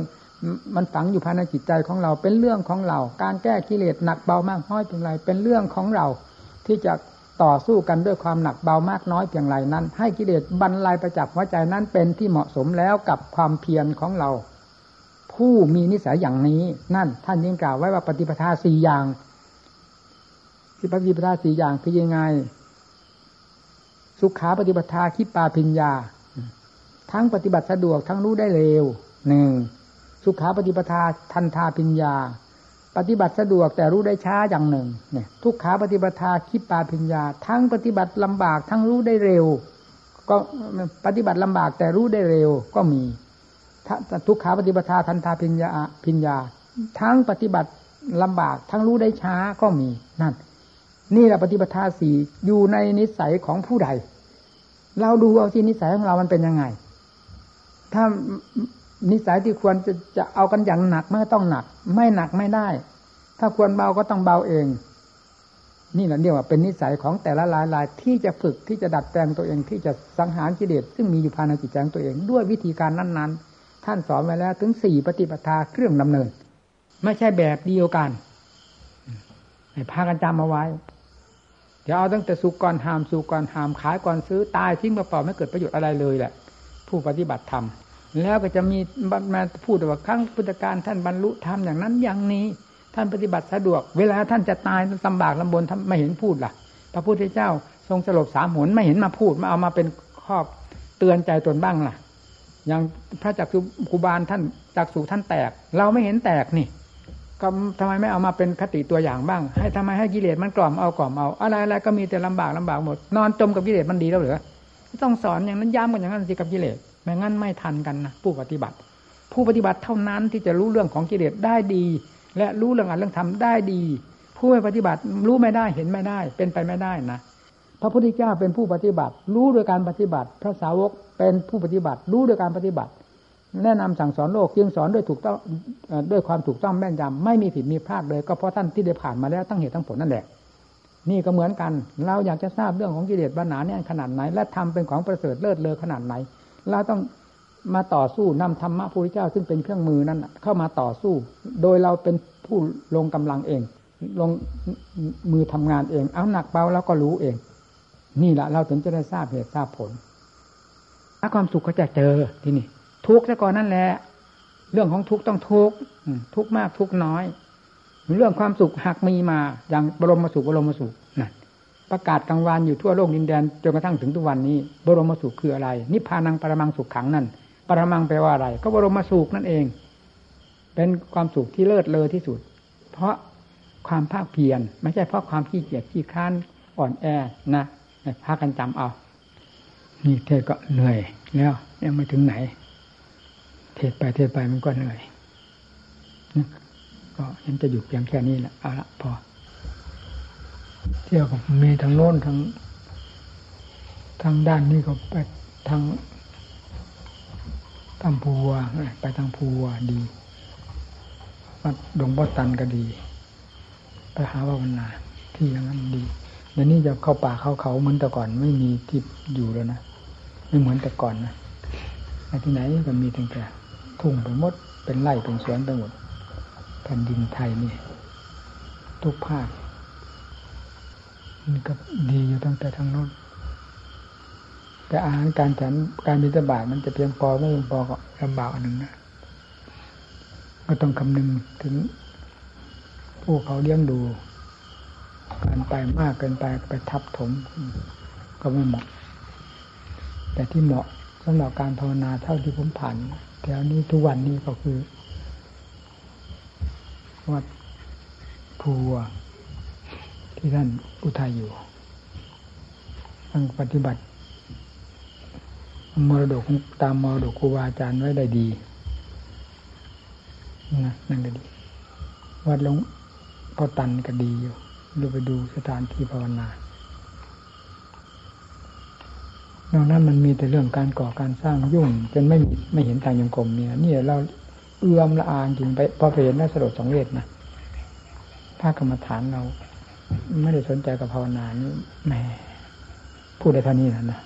มันฝังอยู่ภายในจิตใจของเราเป็นเรื่องของเรา การแก้กิเลสหนักเบามากน้อยเพียงไรเป็นเรื่องของเรา ที่จะต่อสู้กันด้วยความหนักเบามากน้อยเพียงไรนั้น ให้กิเลสบรรลัยประจับหัวใจนั้นเป็นที่เหมาะสมแล้วกับความเพียรของเรา ผู้มีนิสัยอย่างนี้นั่น ท่านยิ่งกล่าวไว้ว่าปฏิปทาสี่อย่างสิปฏิปทาสี่อย่างคือยังไง สุขาปฏิปทาคิดปาพิญญา ทั้งปฏิบัติสะดวกทั้งรู้ได้เร็วหนึ่ง สุขาปฏิปทาทันทาปิญญา ปฏิบัติสะดวกแต่รู้ได้ช้าอย่างหนึ่งเนี่ยทุกขาปฏิปทาคิปปาปิญญา ทั้งปฏิบัติลำบากทั้งรู้ได้เร็ว ก็ปฏิบัติลำบากแต่รู้ได้เร็วก็มีทุกขาปฏิปทาทันทาปิญญาปิญญา ทั้งปฏิบัติลำบากทั้งรู้ได้ช้าก็มีนั่น นี่แหละปฏิปทาสี่อยู่ในนิสัยของผู้ใด เราดูเอาที่นิสัยของเรามันเป็นยังไง ถ้า นิสัยที่ควรจะจะเอากันอย่างหนักไม่ต้องหนัก ไม่หนักไม่ได้ ถ้าควรเบาก็ต้องเบาเอง นี่แหละเรียกว่าเป็นนิสัยของแต่ละลายลายที่จะฝึกที่จะดัดแปลงตัวเองที่จะสังหารกิเลสซึ่งมีอยู่ภายในจิตใจของตัวเองด้วยวิธีการนั้น ๆ ท่านสอนไว้แล้วถึงสี่ปฏิปทาเครื่องดำเนิน ไม่ใช่แบบเดียวกันให้พากันจำเอาไว้เดี๋ยวเอาตั้งแต่สุกก่อนหามสุกก่อนหามขายก่อนซื้อตายทิ้งเปล่าไม่เกิดประโยชน์อะไรเลยแหละ ผู้ปฏิบัติธรรม แล้วก็จะมีมาพูดว่าครั้งพุทธการท่านบรรลุธรรมอย่างนั้นอย่างนี้ ท่านปฏิบัติสะดวก เวลาท่านจะตายลำบากลำบนท่านไม่เห็นพูดล่ะ พระพุทธเจ้าทรงสลบสามหนไม่เห็นมาพูดมาเอามาเป็นข้อเตือนใจตนบ้างล่ะ อย่างพระจักสุคูบาลท่านจักสุท่านแตก เราไม่เห็นแตกนี่ก็ทำไมไม่เอามาเป็นคติตัวอย่างบ้าง ให้ทำไมให้กิเลสมันกล่อมเอากล่อมเอาอะไรอะไรก็มีแต่ลำบากลำบากหมด นอนจมกับกิเลสมันดีแล้วหรือต้องสอนอย่างนั้นย้ำกันอย่างนั้นสิกับกิเลส ไม่งั้นไม่ทันกันนะผู้ปฏิบัติ ผู้ปฏิบัติเท่านั้นที่จะรู้เรื่องของกิเลสได้ดี และรู้เรื่องอันเรื่องธรรมได้ดี ผู้ไม่ปฏิบัติรู้ไม่ได้เห็นไม่ได้ เป็นไปไม่ได้นะพระพุทธเจ้าเป็นผู้ปฏิบัติ รู้โดยการปฏิบัติ พระสาวกเป็นผู้ปฏิบัติ รู้โดยการปฏิบัติ แนะนำสั่งสอนโลกจึงสอนด้วยถูกต้องด้วยความถูกต้องแม่นยำไม่มีผิดมีพลาดเลย ก็เพราะท่านที่ได้ผ่านมาแล้วตั้งเหตุตั้งผลนั่นแหละนี่ก็เหมือนกัน เราอยากจะทราบเรื่องของกิเลสบรรณาเนี่ยขนาดไหน และทำเป็นของประเสริฐเลิศเลอขนาดไหน เราต้องมาต่อสู้นำธรรมะพระพุทธเจ้าซึ่งเป็นเครื่องมือนั้นเข้ามาต่อสู้ โดยเราเป็นผู้ลงกำลังเอง ลงมือทำงานเอง เอาหนักเบาแล้วก็รู้เอง นี่แหละเราถึงจะได้ทราบเหตุทราบผลถ้าความสุขก็จะเจอที่นี่ ทุกข์ซะก่อนนั่นแหละ เรื่องของทุกข์ต้องทุกข์ทุกข์มากทุกข์น้อย เรื่องความสุขหักมีมา อย่างบรมสุขบรมสุขนั่น ประกาศกลางวันอยู่ทั่วโลกดินแดนจนกระทั่งถึงทุกวันนี้ บรมสุขคืออะไรนิพพานังปรมังสุขขังนั่นปรมังแปลว่าอะไร ก็บรมสุขนั่นเอง เป็นความสุขที่เลิศเลอที่สุด เพราะความภาคเพียรไม่ใช่เพราะความขี้เกียจขี้ค้านอ่อนแอนะพากันจำเอานี่เทศก็เหนื่อยแล้วยังไม่ถึงไหน เทศไปเทศไปมันก็เหนื่อยก็ยังจะหยุดเพียงแค่นี้แหละเอาละพอ เที่ยวกับมีทางโน้นทางทางด้านนี้ก็ไปทางทางภูวไปทางภูวดีวัดดงบ่อตันก็ดี ไปหาภาวนาที่อย่างนั้นดีเดี๋ยวนี้จะเข้าป่าเข้าเขาเหมือนแต่ก่อนไม่มีที่อยู่แล้วนะไม่เหมือนแต่ก่อนนะที่ไหนก็มีแต่แต่ทุ่งไปหมดเป็นไร่เป็นสวนไปหมดแผ่นดินไทยนี่ ทุกภาค มันก็ดีอยู่ตั้งแต่ทางโน้นแต่อาหารการฉันการบิณฑบาตมันจะเพียงพอไม่เพียงพอก็ลำบากอันหนึ่งนะก็ต้องคำนึงถึงผู้เขาเลี้ยงดูการไปมากเกินไปไปทับถม ก็ไม่เหมาะ แต่ที่เหมาะสำหรับการภาวนาเท่าที่ผมผ่านแถวนี้ทุกวันนี้ก็คือวัดภู ที่ท่านอุทัยอยู่ทั้งปฏิบัติมรดกตามมรดกครูบาอาจารย์ไว้ได้ดีนะนั่นก็ดี วัดหลวงพ่อตันก็ดีอยู่ดูไปดูสถานที่ภาวนานอกนั้นมันมีแต่เรื่องการก่อการสร้างยุ่งจนไม่ไม่เห็นทางยงกรมเนี่ยนี่เราเอื้อมละอางจริงไปพอไปเห็นน่าสลดสองเลดนะถ้ากรรมฐานเรา ไม่ได้สนใจกับภาวนานี่แหมพูดได้เท่านี้นะนะ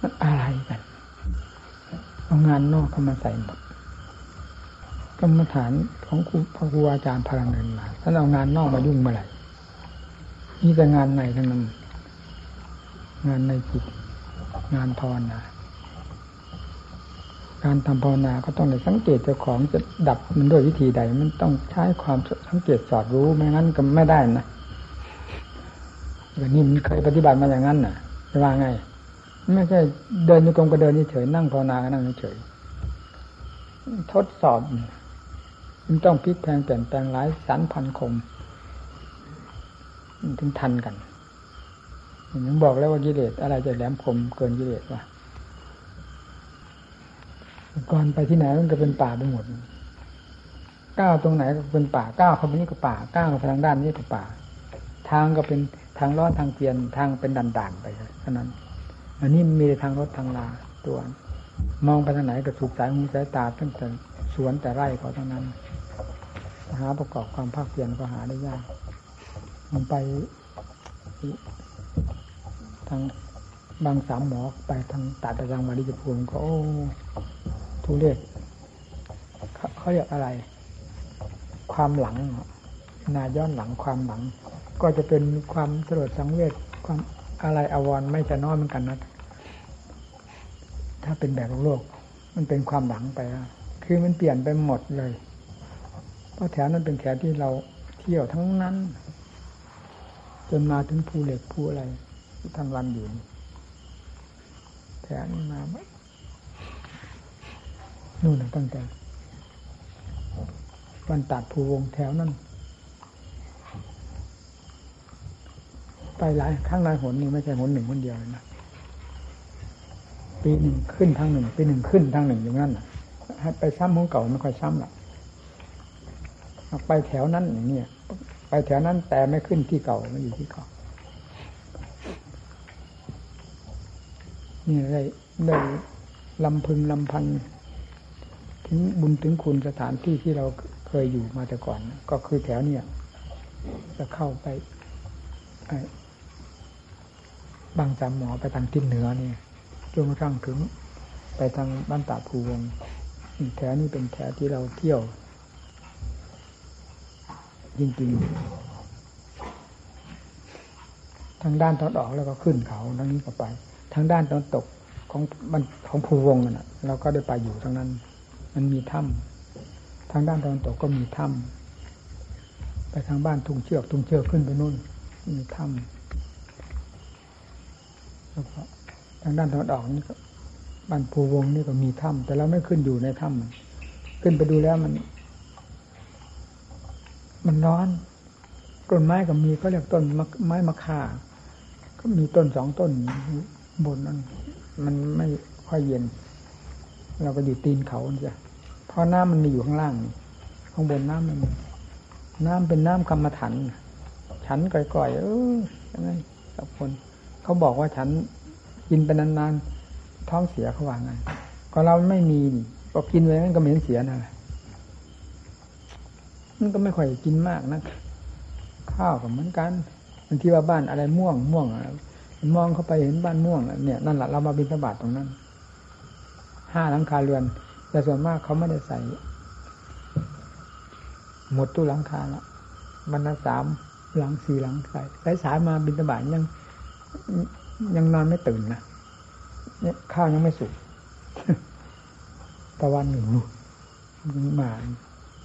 มันอะไรกันเอางานนอกเข้ามาใส่หมดกรรมฐานของครูพระครูอาจารย์พลังเงินมาท่านเอางานนอกมายุ่งเมื่อไหร่นี่แต่งานในทั้งนั้นงานในจิตงานภาวนา การทำภาวนาก็ต้องได้สังเกตเจ้าของจะดับมันด้วยวิธีใด มันต้องใช้ความสังเกตสอดรู้ไม่งั้นก็ไม่ได้นะแบบนี้มันเคยปฏิบัติมาอย่างนั้นน่ะจะว่าไง ไม่ใช่เดินโยกมก็เดินเฉยนั่งภาวนาก็นั่งเฉยทดสอบมันต้องพลิกแพงเปลี่ยนแปลงหลายสันพันคมถึงทันกันอย่างบอกแล้วว่ากิเลสอะไรจะแหลมคมเกินกิเลสวะ ก่อนไปที่ไหนมันก็เป็นป่าไปหมดก้าวตรงไหนก็เป็นป่าก้าวเข้าไปนี่ก็ป่าก้าวไปทางด้านนี้ก็ป่า ทางก็เป็นทางลอดทางเปลี่ยนทางเป็นด่านๆไปเท่านั้น อันนี้มีทางรถทางลาตัวมองไปทางไหนก็ถูกสายหูสายตาตั้งแต่สวนแต่ไร่เขาทั้งนั้นหาประกอบความภาคเพียรก็หาได้ยากมันไปทางบางสามหมอไปทางตัดตะยังมาดิจพูนก็โอ้ ทุเรศเขาเรียกอะไร ความหลังนาย้อนหลังความหลัง ก็จะเป็นความสลดสังเวชความอะไรอววรไม่จะน้อยเหมือนกันนะถ้าเป็นแบบโลก มันเป็นความหลังไปคือมันเปลี่ยนไปหมดเลยเพราะแถวนั้นเป็นแถวที่เราเที่ยวทั้งนั้น จนมาถึงภูเหล็กภูอะไรทั้งวันอยู่แถวนี้มา นู่นตั้งแต่วันตัดภูวงแถวนั้นไปหลายครั้งหลายหนนี่ไม่ใช่หนหนึ่งคนเดียวนะปีหนึ่งขึ้นทางหนึ่งปีหนึ่งขึ้นทางหนึ่งอย่างนั้นให้ไปซ้ำของเก่าไม่ค่อยซ้ำหรอกไปแถวนั้นอย่างนี้ไปแถวนั้นแต่ไม่ขึ้นที่เก่าไม่อยู่ที่เก่านี่ได้ได้ลำพึงลำพัน ถึงบุญถึงคุณสถานที่ที่เราเคยอยู่มาแต่ก่อน ก็คือแถวเนี้ยจะเข้าไปบางจำหมอไปทางทิศเหนือนี่จนกระทั่งถึงไปทางบ้านตาภูวงแถวนี้เป็นแถวที่เราเที่ยว จริงๆ ทางด้านตอนออกแล้วก็ขึ้นเขาทางนี้ก็ไป ทางด้านตอนตกของมันของภูวงน่ะ เราก็ได้ไปอยู่ทางนั้น มันมีถ้ำทางด้านตอนตกก็มีถ้ำไปทางบ้านทุ่งเชือกทุ่งเชือกขึ้นไปนู่น มีถ้ำแล้วก็ทางด้านตอนออกนี่ก็บ้านภูวงนี่ก็มีถ้ำแต่เราไม่ขึ้นอยู่ในถ้ำขึ้นไปดูแล้วมัน มันร้อนต้นไม้ก็มีก็เรียกต้นไม้มะข่าก็มีต้นสองต้นบนนั้นมันไม่ค่อยเย็น เราก็อยู่ตีนเขาจ้ะเพราะน้ำมันมีอยู่ข้างล่าง ข้างบนน้ำมัน น้ำเป็นน้ำกรรมฐานฉันก่อยๆเออยังไงกับคน เขาบอกว่าฉันกินไปนานๆท้องเสียเขาว่าไงก็เราไม่มีก็กินไว้มันก็เหม็นเสียนะมันก็ไม่ค่อยกินมากนะข้าวกับเหมือนกันบางทีว่าบ้านอะไรม่วงม่วงมองเข้าไปเห็นบ้านม่วงเนี่ยนั่นแหละเรามาบินสบาทตรงนั้น ห้าหลังคาเรือน แต่ส่วนมากเขาไม่ได้ใส่ หมดตู้หลังคาละบรรณาสามหลังสี่หลังใส่สายสายมาบินสบาทยัง ยังนอนไม่ตื่นนะเนี่ยข้าวยังไม่สุกตะวันหนึ่งมา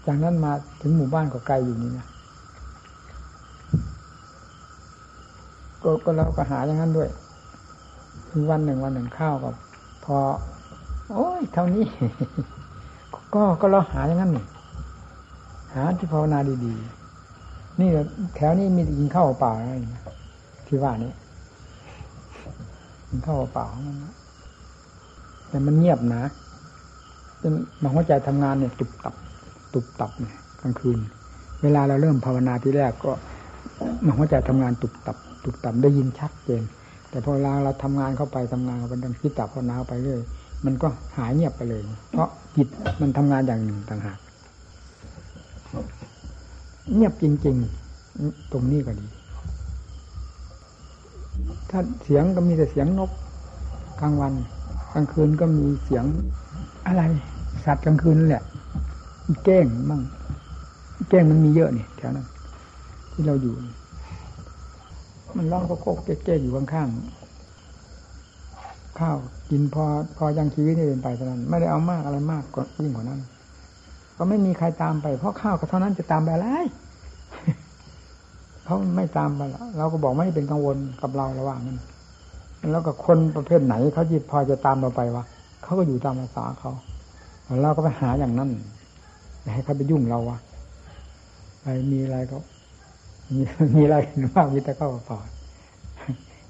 จากนั้นมาถึงหมู่บ้านก็ไกลอยู่นี่นะก็ก็เราก็หาอย่างนั้นด้วยวันหนึ่งวันหนึ่งข้าวก็พอ โอ้ยเท่านี้ ก็ก็เราหาอย่างนั้นหาที่ภาวนาดีๆ นี่แถวนี้มีกินข้าวเปล่าอะไรที่ว่านี้กินข้าวเปล่าแต่มันเงียบนะจนมาหัวใจทำงานเนี่ย ตุบตับ ตุบตับเนี่ยกลางคืน เวลาเราเริ่มภาวนาที่แรกก็มาหัวใจทำงานตุบตับ ตุกต่ำได้ยินชัดเจนแต่พอเราเราทำงานเข้าไปทำงานเข้าไปดังคิดตับพอนาไปเรื่อย มันก็หายเงียบไปเลย เพราะจิตมันทำงานอย่างหนึ่งต่างหากเงียบจริง ๆ ตรงนี้ก็ดี ถ้าเสียงก็มีแต่เสียงนกกลางวันกลางคืนก็มีเสียงอะไร สัตว์กลางคืนแหละแก้งบ้างแก้งมันมีเยอะนี่แถวนั้นที่เราอยู่ มันร้องก็โคกเก๊กๆอยู่ข้างๆ ข้าวกินพอพอยังชีวิตนี่เป็นไปเท่านั้น ไม่ได้เอามากอะไรมากกว่ายิ่งกว่านั้น ก็ไม่มีใครตามไป เพราะข้าวก็เท่านั้นจะตามไปอะไรเขาไม่ตามไปแล้วเราก็บอกไม่เป็นกังวลกับเราระหว่างนั้นแล้วก็คนประเภทไหนเขาจิตพอจะตามเราไปวะเขาก็อยู่ตามภาษาเขาเราก็ไปหาอย่างนั้นให้เขาไปยุ่งเราวะไรมีอะไรก็มีมีอะไรมากมีแต่ข้าวเปล่า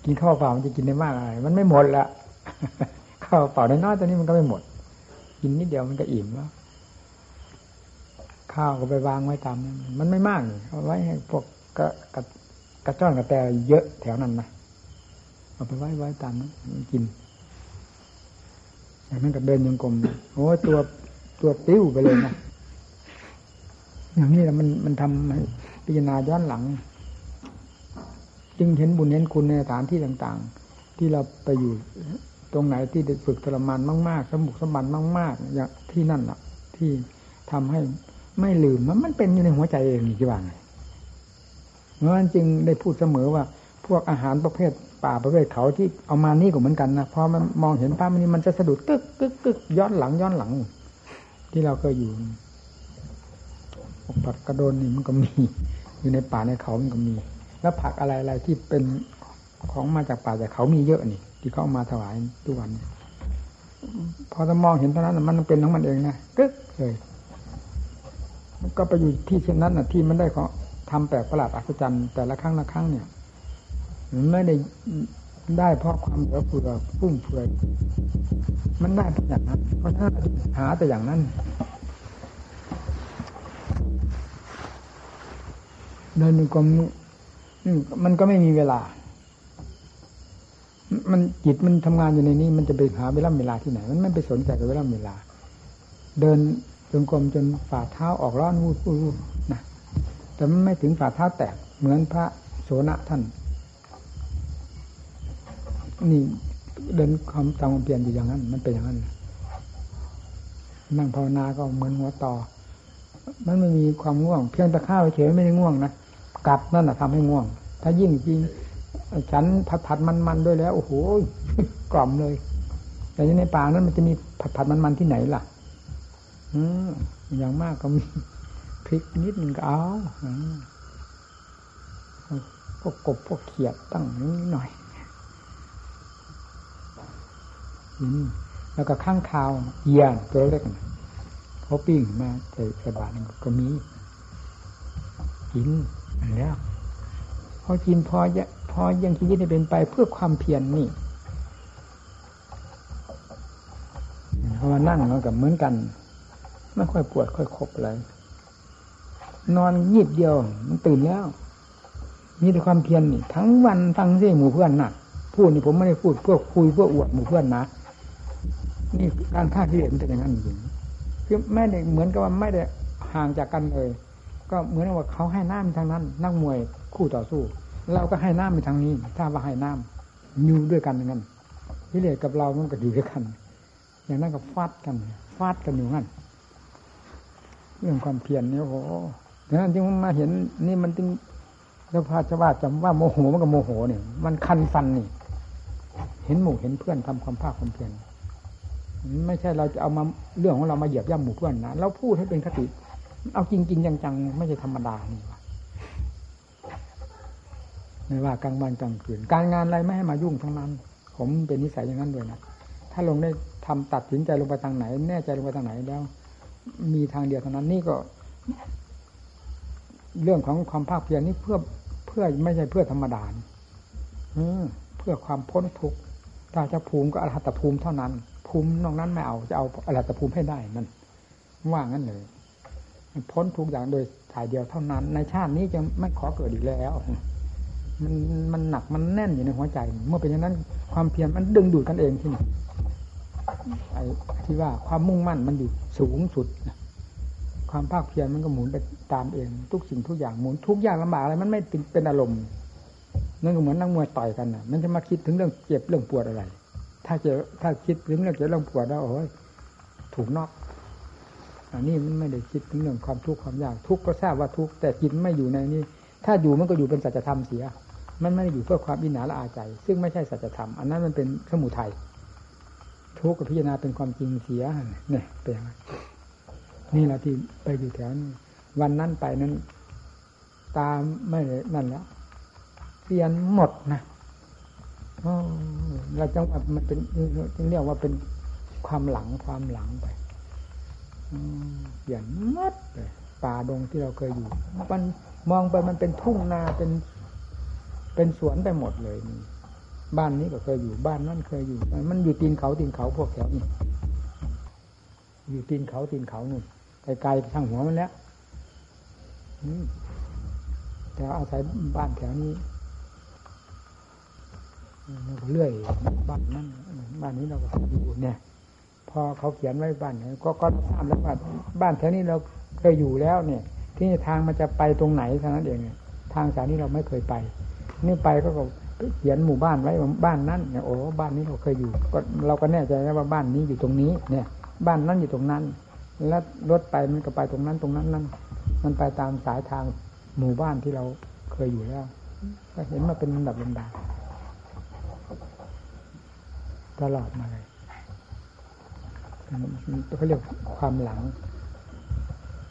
กินข้าวเปล่ามันจะกินได้มากอะไรมันไม่หมดละ ข้าวเปล่านน้อยตัวนี้มันก็ไม่หมด กินนิดเดียวมันก็อิ่มแล้วข้าวก็ไปวางไว้ตามนั้นมันไม่มากเอาไว้ให้พวกกระกระกระจ้อนกระแตเยอะแถวนั้นนะเอาไปไว้ไว้ตามนั้นกินอย่างนั้นก็เดินยังกลมโอ้ตัวตัวปิ้วไปเลยนะอย่างนี้แหละมันมันทำให้พิจารณาย้อนหลัง จึงเห็นบุญเห็นคุณในสถานที่ต่าง ๆ ที่เราไปอยู่ ตรงไหนที่ได้ฝึกทรมานมาก ๆ สมุกสมบันมาก ๆ อย่างที่นั่นอะ ที่ทำให้ไม่ลืมมันมันเป็นอยู่ในหัวใจเองนี่จีว่าไงเพราะนั้นจึงได้พูดเสมอว่า พวกอาหารประเภทป่าประเภทเขาที่เอามานี่ก็เหมือนกันนะพอมันมองเห็นภาพนี้มันจะสะดุดตึกกึกกึกย้อนหลังย้อนหลัง ที่เราเคยอยู่ผักกระโดนนี่มันก็มี อยู่ในป่าในเขามันก็มี แล้วผักอะไรอะไรที่เป็นของมาจากป่าจากเขามีเยอะนี่ ที่เขามาถวายทุกวันพอจะมองเห็นเท่านั้นมันเป็นของมันเองนะกึ๊กเลยก็ไปอยู่ที่เช่นนั้นนะที่มันได้ของทำแปลกประหลาดอัศจรรย์แต่ละครั้งละครั้งเนี่ยไม่ได้ได้เพราะความเหลือเฟือฟุ่มเฟือยมันได้แต่อย่างนั้น เพราะถ้าหาแต่อย่างนั้น เดินกรมมันก็ไม่มีเวลา มันจิตมันทำงานอยู่ในนี้ มันจะไปหาเวลาเวลาที่ไหน มันไม่ไปสนใจกับเวลาเวลา เดินจงกรมจนฝ่าเท้าออกร้อนวูดวูดนะแต่มันไม่ถึงฝ่าเท้าแตกเหมือนพระโสนะท่าน นี่เดินความตามความเปลี่ยนอยู่อย่างนั้น มันเป็นอย่างนั้นนั่งภาวนาก็เหมือนหัวต่อ มันไม่มีความง่วง เพียงแต่ข้าวเฉยไม่ได้ง่วงนะกลับนั่นแหะทำให้ง่วง ถ้ายิ่งจริง ฉันผัดผัดมันมันด้วยแล้ว โอ้โหกล่อมเลย แต่ในป่านั้นมันจะมีผัดผัดมันมันที่ไหนล่ะ อืมอย่างมากก็มีพริกนิดนึงก็เอาพวกกบพวกเขียดตั้งนิดหน่อยแล้วก็ข้างคาวเยียนตัวเล็กเขาปิ้งมาใส่ใส่บาตรก็มีกินอันแล้วพอกินพอ พอยังชีวิตได้เป็นไปเพื่อความเพียรนนี่เพราะว่านั่งมันกับเหมือนกัน ไม่ค่อยปวดค่อยคบอะไรนอนยีบเดียว มันตื่นแล้วมีแต่ความเพียรนี่ ทั้งวันทั้งเสียหมู่เพื่อนน่ะพูดนี่ผมไม่ได้พูดเพื่อคุยเพื่ออวดหมู่เพื่อนนะนี่การฆ่าที่เห็นเป็นอย่างนั้นจริงคือไม่ได้เหมือนกับว่าไม่ได้ห่างจากกันเลย ก็เหมือนว่าเขาให้น้ำทางนั้น นักมวยคู่ต่อสู้ เราก็ให้น้ำไปทางนี้ ถ้าว่าให้น้ำอยู่ด้วยกันงนั้นพิเรศกับเรามันก็อยู่ด้วยกัน อย่างนั้นก็ฟาดกันฟาดกันอยู่นั่นเรื่องความเพียรเนี่ยโอ้โหดังนั้นจึงมาเห็นนี่มันจึงเราพาชาวบ้านจำว่าโมโหมันก็โมโหเนี่ยมันคันฟันนี่ เห็นหมู่เห็นเพื่อนทำความภาคความเพียรไม่ใช่เราจะเอามาเรื่องของเรามาเหยียบย่ำหมู่เพื่อนนะเราพูดให้เป็นคติ เอาจริงๆจังๆไม่ใช่ธรรมดานี่ ไม่ว่ากลางวันกลางคืน การงานอะไรไม่ให้มายุ่งทั้งนั้น ผมเป็นนิสัยอย่างนั้นด้วยนะถ้าลงได้ทำตัดสินใจลงไปทางไหน แน่ใจลงไปทางไหนแล้ว มีทางเดียวเท่านั้นนี่ก็ เรื่องของความภาคเพียรนี่เพื่อเพื่อไม่ใช่เพื่อธรรมดาเพื่อความพ้นทุกข์ถ้าจะภูมิก็อรหัตภูมิเท่านั้น ภูมินอกนั้นไม่เอาจะเอาอรหัตภูมิให้ได้นั่นว่างั้นเลยพ้นทุกอย่างโดยถ่ายเดียวเท่านั้น ในชาตินี้จะไม่ขอเกิดอีกแล้ว มันมันหนักมันแน่นอยู่ในหัวใจ เมื่อเป็นอย่างนั้น ความเพียรมันดึงดูดกันเองที่นี่ไอ้ที่ว่าความมุ่งมั่นมันอยู่สูงสุดความภาคเพียรมันก็หมุนไปตามเอง ทุกสิ่งทุกอย่างหมุนทุกอย่างลำบากอะไรมันไม่เป็นอารมณ์นั่นก็เหมือนนักมวยต่อยกันน่ะมันจะมาคิดถึงเรื่องเจ็บเรื่องปวดอะไร ถ้าเจอถ้าคิดถึงเรื่องเจ็บเรื่องปวดแล้วโอ้ยถูกนอกอันนี้มันไม่ได้คิดถึงเรื่องความทุกข์ความยากทุกข์ก็ทราบว่าทุกข์แต่จิตไม่อยู่ในนี้ ถ้าอยู่มันก็อยู่เป็นสัจธรรมเสีย มันไม่ได้อยู่เพื่อความอินหนาละอาใจ ซึ่งไม่ใช่สัจธรรม อันนั้นมันเป็นสมุทัยทุกข์กับพิจารณาเป็นความจริงเสียเนี่ยเป็นอย่างนี่แหละที่ไปอยู่แถวนี้วันนั้นไปนั้น ตามไม่นั่นแล้วเปลี่ยนหมดนะเราจังว่ามันเป็นจึงเรียกว่าเป็นความหลังความหลังไปเปลี่ยนหมดเลยป่าดงที่เราเคยอยู่ มันมองไปมันเป็นทุ่งนาเป็น เป็นสวนไปหมดเลยนี่บ้านนี้ก็เคยอยู่บ้านนั่นเคยอยู่ มันอยู่ตีนเขาตีนเขาพวกแถวนี้อยู่ตีนเขาตีนเขานู่นไกลๆทางหัวมันแล้วแต่อาศัยบ้านแถวนี้เรื่อยบ้านนั้นบ้านนี้เราก็อยู่เนี่ย พอเขาเขียนไว้บ้านก็ก็ทราบแล้วว่าบ้านแถวนี้เราเคยอยู่แล้วเนี่ย ที่ทางมันจะไปตรงไหนเท่านั้นเองทางสายนี้เราไม่เคยไป นี่ไปก็เขียนหมู่บ้านไว้บ้านนั้นเนี่ยโอ้บ้านนี้เราเคยอยู่ก็เราก็แน่ใจแล้วว่าบ้านนี้อยู่ตรงนี้ เนี่ย บ้านนั้นอยู่ตรงนั้น แล้วรถไปมันก็ไปตรงนั้นตรงนั้นนั่นมันไปตามสายทางหมู่บ้านที่เราเคยอยู่แล้วก็เห็นมาเป็นลำดับลำดาตลอดมาเลยเขาเรียกความหลัง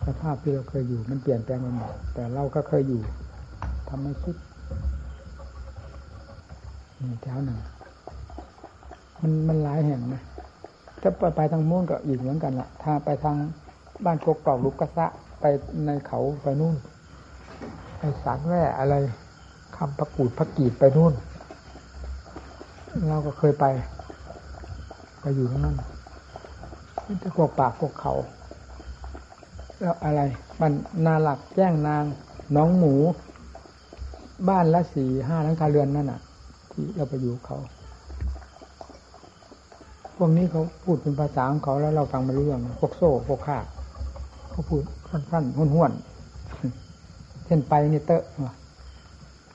สภาพที่เราเคยอยู่ มันเปลี่ยนแปลงไปหมดแต่เราก็เคยอยู่ทำให้คิด แถวหนึ่งมันมันหลายแห่งนะถ้าไปทางม่วงก็อีกเหมือนกันละถ้าไปทางบ้านกกกอกลุกกระซะไปในเขาไปนู่น ไปสารแว่อะไรคำประกูดพักกีดไปนู่น เราก็เคยไป ไปอยู่ตรงนั้นจะกกปากกกเขา แล้วอะไร มันนาหลักแจ้งนางน้องหมู บ้านละสี่ห้าหลังคาเรือนนั่นน่ะ ที่เราไปอยู่เขาพวกนี้เขาพูดเป็นภาษาของเขาแล้วเราฟังไม่รู้เรื่องพวกโซ่พวกข้าเขาพูดสั้นๆห้วนๆเช่นไปนี่เตอะ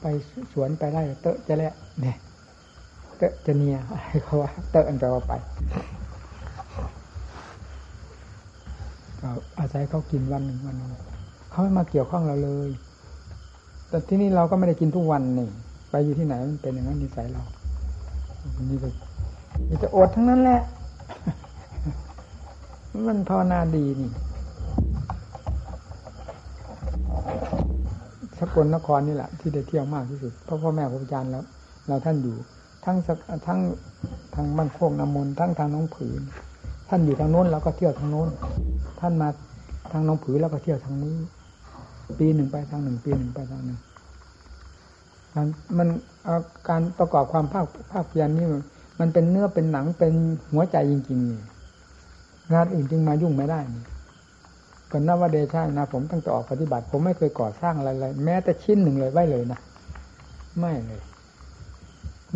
ไปสวนไปไร่เตอะจะแล้วเนี่ยเตอะจะเนียให้เขาว่าเตอะอันแปลว่าไปอาศัยเขากินวันหนึ่งวันหนึ่งเขาไม่มาเกี่ยวข้องเราเลย แต่ที่นี่เราก็ไม่ได้กินทุกวันนี่ อยู่ที่ไหนมันเป็นอย่างนั้นนิสัยเรานี่ก็มีแต่อดทั้งนั้นแหละ มันภาวนาดีนี่สกลนครนี่แหละ ที่ได้เที่ยวมากที่สุดเพราะพ่อแม่ครูอาจารย์แล้ว เราท่านอยู่ ทั้งทั้งทางบ้านโคกน้ำมนทั้งทางน้องผืน ท่านอยู่ทางโน้นเราก็เที่ยวทางโน้น ท่านมาทางน้องผืนแล้วก็เที่ยวทางนี้ ปีหนึ่งไปทางหนึ่งปีหนึ่งไปทางหนึ่ง มันมันการประกอบความภาคภาคเพียรนี่มันเป็นเนื้อเป็นหนังเป็นหัวใจจริงๆงานอื่นจึงมายุ่งไม่ได้ก่อนนว่าเดชานะ ผมตั้งแต่ออกปฏิบัติ ผมไม่เคยก่อสร้างอะไรเลยแม้แต่ชิ้นหนึ่งเลยไว้เลยนะไม่เลย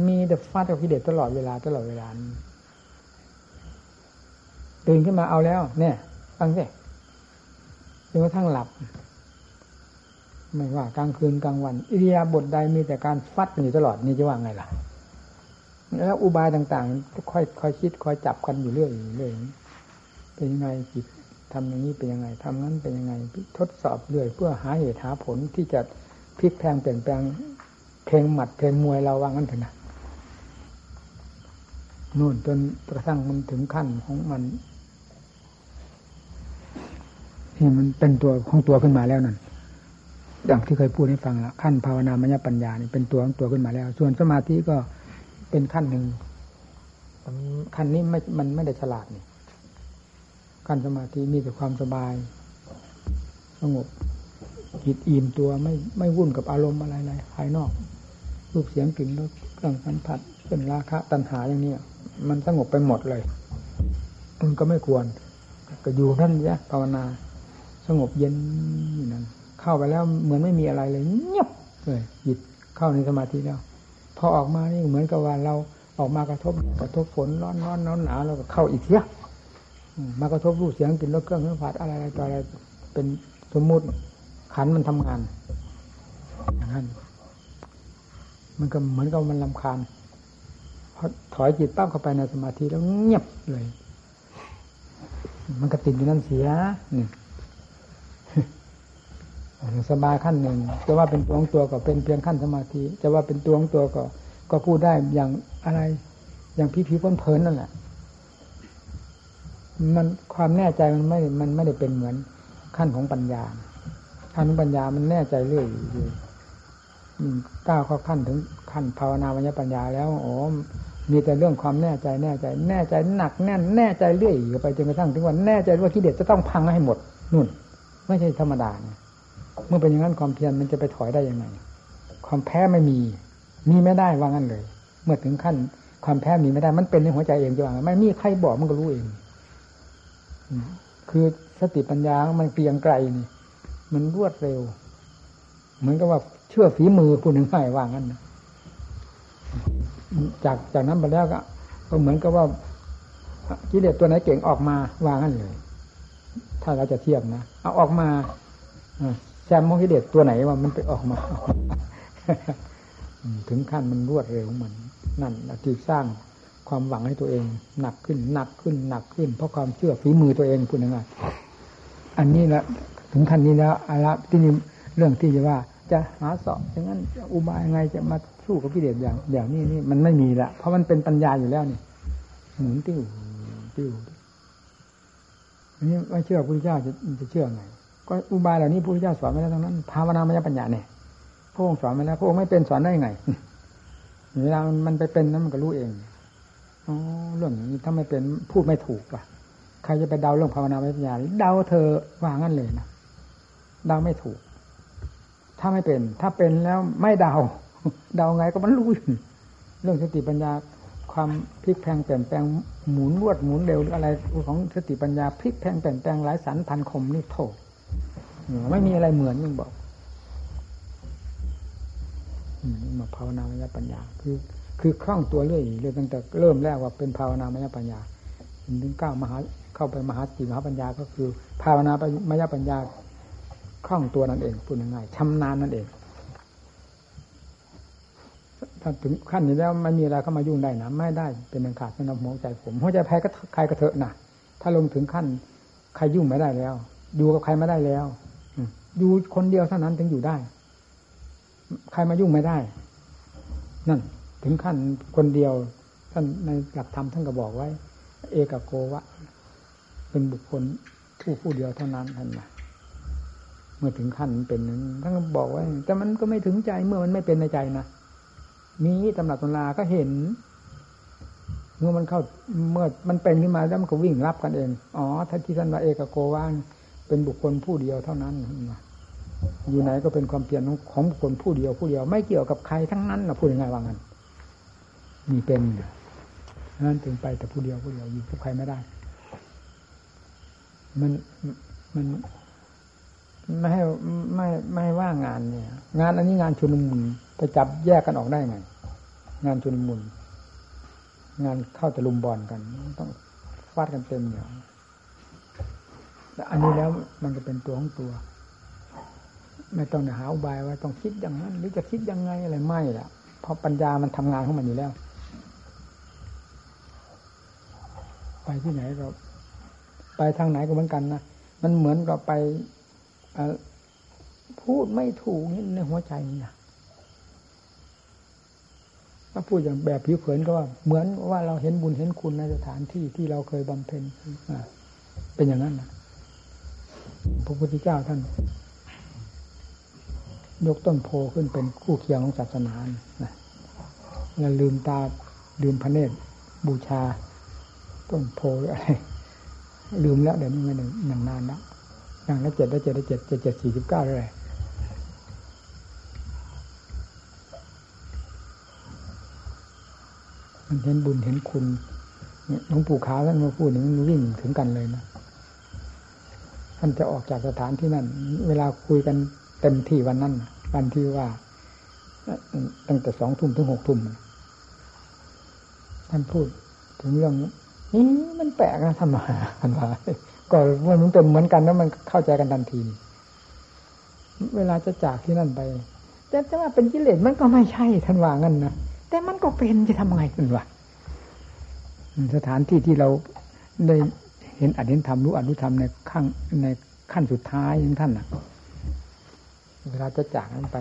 มีแต่ฟาดกับกิเลสตลอดเวลาตลอดเวลาตื่นขึ้นมาเอาแล้ว เนี่ยฟังสิจนกระทั่งหลับ ไม่ว่ากลางคืนกลางวัน อิริยาบถใดมีแต่การฟัดอยู่ตลอดนี่จะว่าไงล่ะ แล้วอุบายต่างๆ ค่อยค่อยคิดค่อยจับกันอยู่เรื่อยเรื่อยเป็นยังไงจิตทำอย่างนี้เป็นยังไงทำนั้นเป็นยังไงทดสอบเรื่อยเพื่อหาเหตุหาผลที่จะพลิกแพงเปลี่ยนแปลงเพลงหมัดเพลงมวยเราว่างั้นเถอะนะนู่นจนกระทั่งมันถึงขั้นของมันที่มันเป็นตัวของตัวขึ้นมาแล้วนั่น อย่างที่เคยพูดให้ฟังละขั้นภาวนามยปัญญานี่เป็นตัวของตัวขึ้นมาแล้ว ส่วนสมาธิก็เป็นขั้นหนึ่งขั้นนี้ไม่มันไม่ได้ฉลาดนี่ขั้นสมาธิมีแต่ความสบายสงบจิตอิ่มตัวไม่ไม่วุ่นกับอารมณ์อะไรอะไรภายนอกรูปเสียงกลิ่นรสเครื่องสัมผัสเป็นราคะตัณหาอย่างนี้มันสงบไปหมดเลยมันก็ไม่ควร ก็อยู่ท่านเนี่ยภาวนา สงบเย็นนั่น เข้าไปแล้วเหมือนไม่มีอะไรเลยเงียบเลยจิตเข้าในสมาธิแล้ว พอออกมานี่เหมือนกับว่าเราออกมากระทบกระทบฝนร้อนร้อนหนาวหนาวเราก็เข้าอีกเสียมากระทบรูปเสียงกลิ่นรสเครื่องสัมผัสอะไรอะไรต่ออะไรเป็นสมมุติขันมันทำงานอย่างนั้นมันก็เหมือนกับมันลำคาญพอถอยจิตปั้มเข้าไปในสมาธิแล้วเงียบเลย มันก็ติดอยู่นั่นเสียนี่ สบาขั้นหนึ่งจะว่าเป็นตัวของตัวก็เป็นเพียงขั้นสมาธิจะว่าเป็นตัวของตัวก็ก็พูดได้อย่างอะไร อย่างพี่พีพ้นเพลินนั่นแหละมันความแน่ใจมันไม่ มันไม่ได้เป็นเหมือนขั้นของปัญญาขั้นของปัญญามันแน่ใจเรื่อยอยู่ก้าวเข้าขั้นถึงขั้นภาวนาวิญญาปัญญาแล้วโอ้มีแต่เรื่องความแน่ใจแน่ใจ แน่ใจหนักแน่นแน่ใจเรื่อยไปจนกระทั่งถึงวันแน่ใจว่ากิเลสจะต้องพังให้หมดนุ่น ไม่ใช่ธรรมดาเนี่ย เมื่อเป็นอย่างนั้นความเพียรมันจะไปถอยได้ยังไง ความแพ้ไม่มี มีไม่ได้ว่างั้นเลย เมื่อถึงขั้น ความแพ้มีไม่ได้ มันเป็นในหัวใจเองจะว่าไม่มีใครบอกมันก็รู้เอง คือสติปัญญา มันเพียงไกลนี่ มันรวดเร็ว เหมือนกับว่าเชื่อฝีมือผู้หนึ่งให้ว่างั้นนะจากจากนั้นไปแล้วก็ก็เหมือนกับว่ากิเลสตัวไหนเก่งออกมาว่างั้นเลย ถ้าเราจะเทียบนะ เอาออกมา ซมมองกิเลสตัวไหนว่ามันไปออกมา ถึงขั้นมันรวดเร็วมัน นั่นที่สร้างความหวังให้ตัวเอง หนักขึ้นหนักขึ้นหนักขึ้น เพราะความเชื่อฝีมือตัวเองพูดง่ายๆอันนี้ละถึงขั้นนี้แล้วอะไรที่นี่เรื่องที่จะว่า จะหาสอบอย่างนั้นอุบายยังไงจะมาสู้กับกิเลสอย่างอย่างนี้นี่มันไม่มีละเพราะมันเป็นปัญญาอยู่แล้วนี่หมุนติ้วติ้วอันนี้ไม่เชื่อพระพุทธเจ้าจะจะเชื่อไง ก็อุบายเหล่านี้พระพุทธเจ้าสอนไม่ได้ทั้งนั้นภาวนามยปัญญาเนี่ยพระองค์สอนไม่แล้วพระองค์ไม่เป็นสอนได้ไงเวลามันไปเป็นนั้นมันก็รู้เองอ๋อเรื่องนี้ถ้าไม่เป็นพูดไม่ถูกอะใครจะไปเดาเรื่องภาวนามยปัญญาเดาเธอว่างั้นเลยนะเดาไม่ถูก ถ้าไม่เป็น ถ้าเป็นแล้วไม่เดา เดาไงก็มันรู้เรื่องสติปัญญาความพลิกแพงเปลี่ยนแปลงหมุนรวดหมุนเร็วอะไรของสติปัญญาพลิกแพงเปลี่ยนแปลงหลายสันพันคมนี่โถ ไม่มีอะไรเหมือนยังบอกมาภาวนาวิญญาปัญญา คือ คือคล่องตัวเรื่อยเรื่อยตั้งแต่เริ่มแรกว่าเป็นภาวนามยปัญญาถึงก้าวมหาเข้าไปมหาสติมหาปัญญาก็คือ ภาวนามยปัญญาคล่องตัวนั่นเองพูดง่ายๆชำนาญนั่นเองถ้าถึงขั้นนี้แล้วไม่มีอะไรเข้ามายุ่งได้นะไม่ได้เป็นอันขาดสำหรับหัวใจผมหัวใจใครก็ใครก็เถอะนะถ้าลงถึงขั้น ใครยุ่งไม่ได้แล้วอยู่กับใครไม่ได้แล้ว อยู่คนเดียวเท่านั้นถึงอยู่ได้ ใครมายุ่งไม่ได้ นั่น ถึงขั้นคนเดียว ท่านในหลักธรรมท่านก็บอกไว้ เอกโกวะ เป็นบุคคลผู้ผู้เดียวเท่านั้นท่านมาเมื่อถึงขั้นเป็นนั้นท่านก็บอกไว้ แต่มันก็ไม่ถึงใจเมื่อมันไม่เป็นในใจนะมีตำหนักตำราก็เห็น เมื่อมันเข้าเมื่อมันเป็นขึ้นมาแล้วมันก็วิ่งรับกันเอง อ๋อท่านที่ท่านว่าเอกโกว่าน เป็นบุคคลผู้เดียวเท่านั้นอยู่ไหนก็เป็นความเปลี่ยนของบุคคลผู้เดียวผู้เดียว ไม่เกี่ยวกับใครทั้งนั้นนะพูดยังไงว่างั้นมีเป็นนั้นถึงไปแต่ผู้เดียวผู้เดียวอยู่กับใครไม่ได้ มันมันไม่ให้ไม่ไม่ให้ว่างานเนี่ย งานอันนี้งานชุนมุนไปจับแยกกันออกได้ไงงานชุนมุนงานเข้าตะลุมบอลกัน ต้องฟาดกันเต็มเนี่ยแต่ อันนี้แล้วมันก็เป็นตัวของตัว ไม่ต้องหาอุบายว่าต้องคิดอย่างนั้นหรือจะคิดยังไงอะไรไม่ละเพราะปัญญามันทำงานของมันอยู่แล้ว ไปที่ไหนก็ไปทางไหนก็เหมือนกันนะมันเหมือนกับไปพูดไม่ถูกนี่ในหัวใจนี่นะถ้าพูดอย่างแบบผิวเผินก็ว่า เหมือนว่าเราเห็นบุญเห็นคุณในสถานที่ที่เราเคยบำเพ็ญเป็นอย่างนั้นนะ พระพุทธเจ้าท่าน ยกต้นโพขึ้นเป็นคู่เคียงของศาสนานะแล้วลืมตาลืมพระเนตรบูชา ต้นโพอะไรลืมแล้วเดี๋ยวนี้ม่หนึ่งนานแล้วอย่างละเจ็ดละเจ็ดละเจ็ดเจ็ดเจ็ดสี่สิบเก้าเลยมันเห็นบุญเห็นคุณหลวงปู่ขาวท่านมาพูดนี่มันวิ่งถึงกันเลยนะ ท่านจะออกจากสถานที่นั่น เวลาคุยกันเต็มที่วันนั้นวันที่ว่า ตั้งแต่สองทุ่มถึงหกทุ่มท่านพูดถึงเรื่องนี้มันแปลกนะทำมาท่านว่าก็ว่ามันเป็นเหมือนกันแล้วมันเข้าใจกันทันที เวลาจะจากที่นั่นไปแต่จะว่าเป็นกิเลสมันก็ไม่ใช่ท่านว่างั้นนะแต่มันก็เป็นจะทำไงท่านว่าสถานที่ที่เราได้ เห็นอดีตธรรมรู้อนุธรรมในขั้งในขั้นสุดท้ายของท่านน่ะเวลาจะจากนั้นไป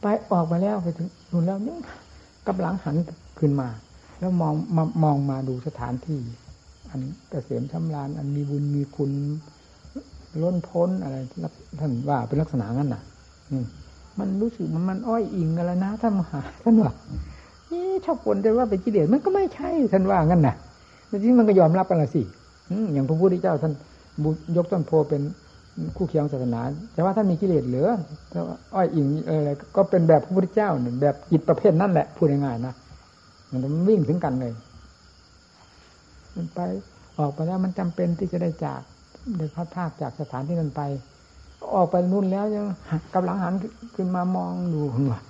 ไปออกมาแล้วไปถึงนู่นแล้วนี่กำลังหันขึ้นมา แล้วมองมามองมาดูสถานที่ อันเกษมชำราญอันมีบุญมีคุณล้นพ้นอะไรท่านว่าเป็นลักษณะนั้นน่ะมันรู้สึกมันมันอ้อยอิงกันแล้วนะท่านมหาท่านว่านี่ชอบปนแต่ว่าเป็นกิเลสมันก็ไม่ใช่ท่านว่างั้นน่ะจริงมันก็ยอมรับกันละสิ อย่างพระพุทธเจ้าท่านยกต้นโพเป็นคู่เคียงศาสนา แต่ว่าท่านมีกิเลสเหลืออ้อยอิงอะไรก็เป็นแบบพระพุทธเจ้าเนี่ยแบบจิตประเภทนั่นแหละพูดง่ายๆนะมันวิ่งถึงกันเลย มันไปออกไปแล้วมันจำเป็นที่จะได้จากได้พัดพากจากสถานที่นั้นไป ออกไปนู่นแล้วยังกำลังหันขึ้นมามองดูว่า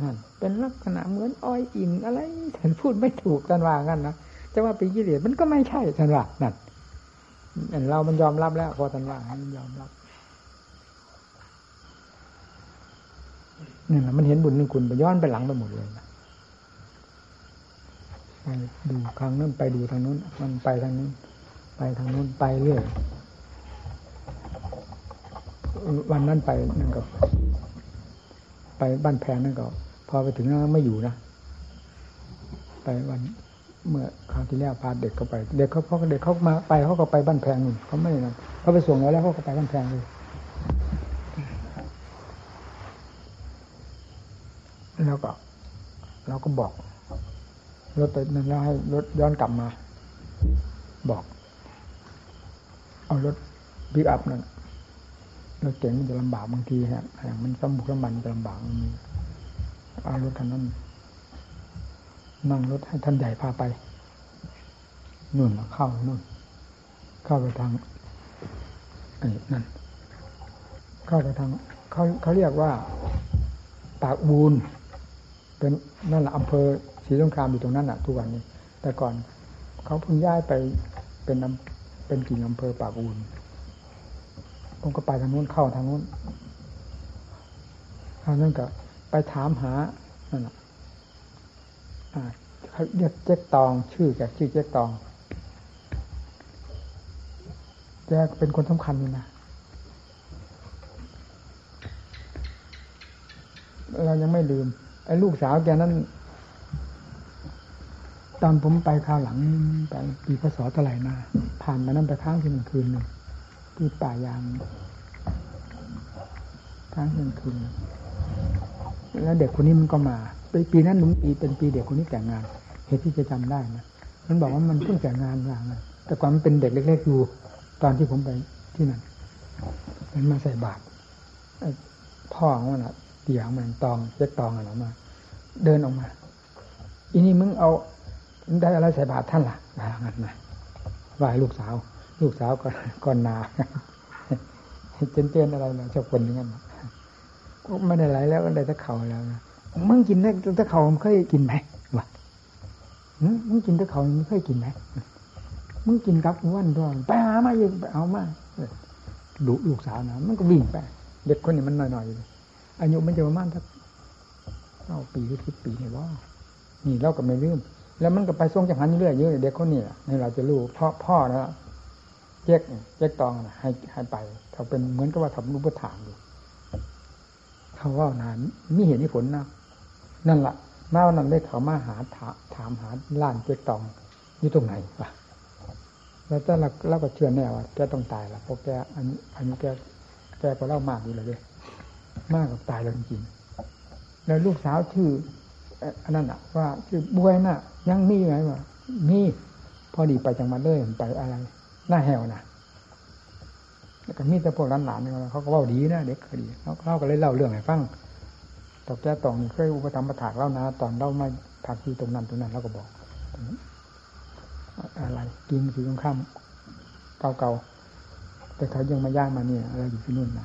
นั่นเป็นลักษณะเหมือนอ้อยอิงอะไรฉันพูดไม่ถูกกันว่างั้นนะ จะว่าเป็นกิเลสมันก็ไม่ใช่ฉันว่านั่นเรามันยอมรับแล้ว พอทันว่ามันยอมรับนี่แหละมันเห็นบุญนึงคุณไปย้อนไปหลังไปหมดเลยนะไปดูครั้งนั้นไปดูทางนู้น มันไปทางนู้น ไปทางนู้นไปเรื่อยวันนั้นไปนั่นก็ไปบ้านแพงนั่นก็ พอไปถึงนั้นไม่อยู่นะ ไปวัน เมื่อคราวที่แล้วพาเด็กเขาไป เด็กเขาเพอเด็กเขามาไปเขาก็ไปบ้านแพงนู่นเขาไม่นะเขาไปส่งแล้วแล้วเขาก็ไปบ้านแพงเลยแล้วก็เราก็บอกรถไปนั่นแล้วให้รถย้อนกลับมา บอก เอารถบิ๊กอัพนั่นรถเก๋งมันจะลำบากบางทีฮะอย่งมันสมบุกสมันจะลำบากเอารถคันนั้น นั่งรถให้ท่านใหญ่พาไปนู่นเข้านู่น เข้าไปทางไอ้นั่น เข้าไปทางเขาเขาเรียกว่าปากบูนเป็นนั่นแหละอำเภอศรีสงครามอยู่ตรงนั้นอะ ทุกวันนี้ แต่ก่อนเขาเพิ่งย้ายไปเป็นเป็นกิ่งอำเภอปากอูนผมก็ไปทางนู้นเข้าทางนู้นทางนั้นก็ไปถามหานั่นแหละ เขาเรียกเจ๊กตอง ชื่อแกชื่อเจ๊กตองแกเป็นคนสำคัญเลยนะเรายังไม่ลืม ไอ้ลูกสาวแกนั้น ตอนผมไปคราวหลังไปปีพศเท่าไหร่มาผ่านมานั่นไปค้างที่หนึ่งคืนหนึ่งที่ป่ายางค้างหนึ่งคืน แล้วเด็กคนนี้มันก็มาปีปีนั้นหนุ่มปีเป็นปีเด็กคนนี้แต่งงาน เหตุที่จะจำได้นะมันบอกว่ามันเพิ่งแต่งงานอย่างนั้นแต่ก่อนมันเป็นเด็กเล็กๆอยู่ตอนที่ผมไปที่นั่นมันมาใส่บาตรพ่อของมันอะเตี่ยงมันตองเจ็ดตองอะไรมา เดินออกมา อีนี่มึงเอาได้อะไรใส่บาตรท่านล่ะงั้นนะว่าลูกสาว ลูกสาวก็ก่อนนาเจนเตือนอะไรนะเจ้าคนอย่างนั้น ไม่ได้ไรแล้วก็ได้ตะเข่าแล้วนะมึงกินได้ตะเข่ามึงเคยกินไหมวะมึงกินตะเข่ามึงเคยกินไหมมึงกินกับวันด้วยไปหามาองไปเอามาดุลูกสาวนะมันก็วิ่งไป เด็กคนนี้มันหน่อยๆเลยอายุมันจะประมาณสักเก้าปีหรือสิบปีเนี่ยว่านี่เราก็ไม่ลืมแล้วมันก็ไปส่งจังหันเรื่อยเยอะเด็กคนนี้นี่เราจะรู้พ่อพ่อนะเจ๊กเจ๊กตองให้ให้ไปเขาเป็นเหมือนกับว่าทำรูปถามอยู่ เขาว่านานมีเหตุมีผลนะนั่นแหละมาวันนั้นได้เขามาหาถามหาล้านเจ๊กตองอยู่ตรงไหนวะแล้วแต่เราเราก็เชื่อแน่ว่าแกต้องตายละเพราะแกอันอันนี้แกแกก็เล่ามากอยู่เลยมากกับตายแล้วจริงแล้วลูกสาวชื่ออันนั้นอะว่าชื่อบวยน่ะ ยังมีไงวะมีพอดีไปจังหวัดเลยไปอะไรหน้าแหวน่ะ แล้วก็มีแต่พวกหลานๆเนี่ยเขาก็ว่าดีนะเด็กคดีเขาเขาก็เลยเล่าเรื่องให้ฟังตอกแก้ตองเคยอุปถัมประถากเล่านะตอนเล่ามาผักที่ตรงนั้นตรงนั้นเราก็บอกอะไรกินสีตรงข้ามเก่าๆแต่เขายังมาย่างมาเนี่ยอะไรอยู่ที่นู่นนะ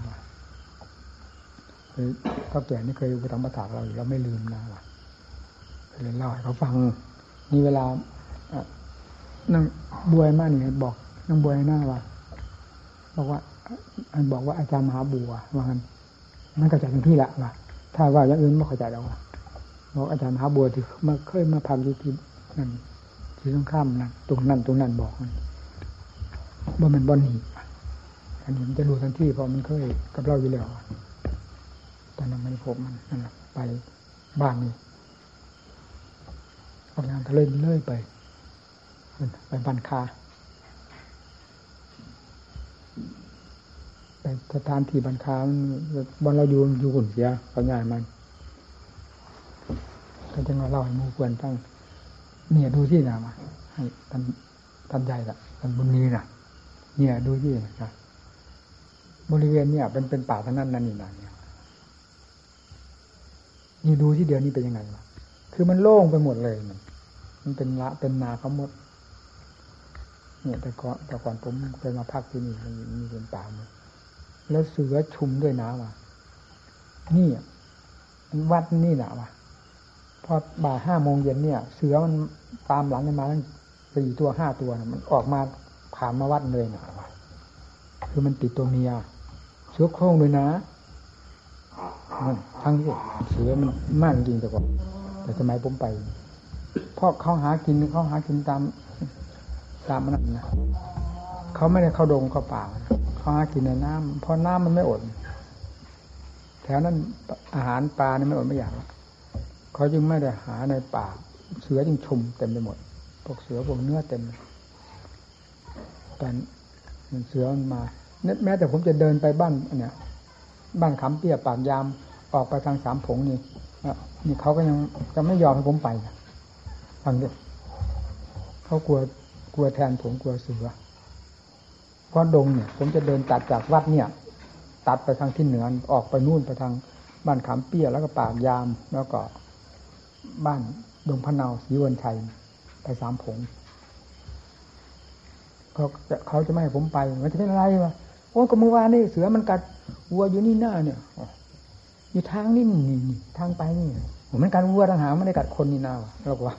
เคยก็แก่นี่เคยอุปถัมประถากเราอยู่เราไม่ลืมนะว่ะเลยเล่าให้เขาฟังนี่เวลานั่งบวยมากนี่บอกนั่งบวยหน้าว่า บอกว่าอันบอกว่าอาจารย์มหาบัวว่างั้นมันเข้าใจทังที่ละว่าถ้าว่าอย่างอื่นไม่เข้าใจแล้วว่าบอกอาจารย์มหาบัวที่มาเคยมาพักอยู่ที่นั่นที่ต้องข้ามนั่นตรงนั้นตรงนั้นบอกมันว่ามันบอนหนีอันนี้มันจะรู้ทันทีเพราะมันเคยกับเราอยู่แล้วตอนนั้นไม่พบมันนั่นะไปบ้านนี้ออกงานก็เลเลื่อยไปไปบันคาไป สถานที่บันคาบนเราอยู่อยู่หุ่นเสียเขาใหญ่มันก็จะมาเล่าให้มูควรตั้งเนี่ยดูที่นะมาให้ท่านท่านใหญ่ละท่านบุญนี้นะเนี่ยดูที่นะครับบริเวณเนี่ยเป็นเป็นป่าทั้งนั้นนั่นนี่นะเนี่ยนี่ดูที่เดียวนี้เป็นยังไงวะคือมันโล่งไปหมดเลยมันมันเป็นละเป็นนาเขาหมด เนี่ยแต่ก่อนแต่ก่อนผมเคยมาพักที่นี่มีเป็นป่าหมด แล้วเสือชุมด้วยนะว่ะนี่วัดนี่นะว่ะพอบ่ายห้าโมงเย็นเนี่ย เสือมันตามหลังกันมาตั้งสี่ตัวห้าตัวมันออกมาผ่านมาวัดเลยนะว่ะคือมันติดตัวเมียเสือโคร่งเลยนะมันทั้งที่เสือมันมากจริงแต่ก่อนแต่สมัยผมไปเพราะเขาหากินเขาหากินตามตามนั้นนะเขาไม่ได้เข้าดงเข้าป่าเขาหากินในน้ำเพราะน้ำมันไม่อดแถวนั้นอาหารปลาเนี่ยไม่อดไม่อยากเขาจึงไม่ได้หาในป่าเสือจึงชุมเต็มไปหมดพวกเสือพวกเนื้อเต็มตอนเสือมันมาแม้แต่ผมจะเดินไปบ้านเนี่ย บ้านขำเปียปากยามออกไปทางสามผงนี่นี่เขาก็ยังจะไม่ยอมให้ผมไปฟังดิเขากลัวกลัวแทนผมกลัวเสือ เพราะดงเนี่ย ผมจะเดินตัดจากวัดเนี่ย ตัดไปทางที่เหนือออกไปนู่นไปทางบ้านขามเปี้ยแล้วก็ปากยาม แล้วก็บ้านดงพะเนาศรีวันชัยไปสามผงเขาจะเขาจะไม่ให้ผมไปมันจะเป็นอะไรวะโอ้ก็เมื่อวานนี่เสือมันกัดวัวอยู่นี่หน้าเนี่ยอยู่ทางนี่นี่ทางไปนี่ผมมันการวัวต่างหากไม่ได้กัดคนนี่นาวเราก็ว่า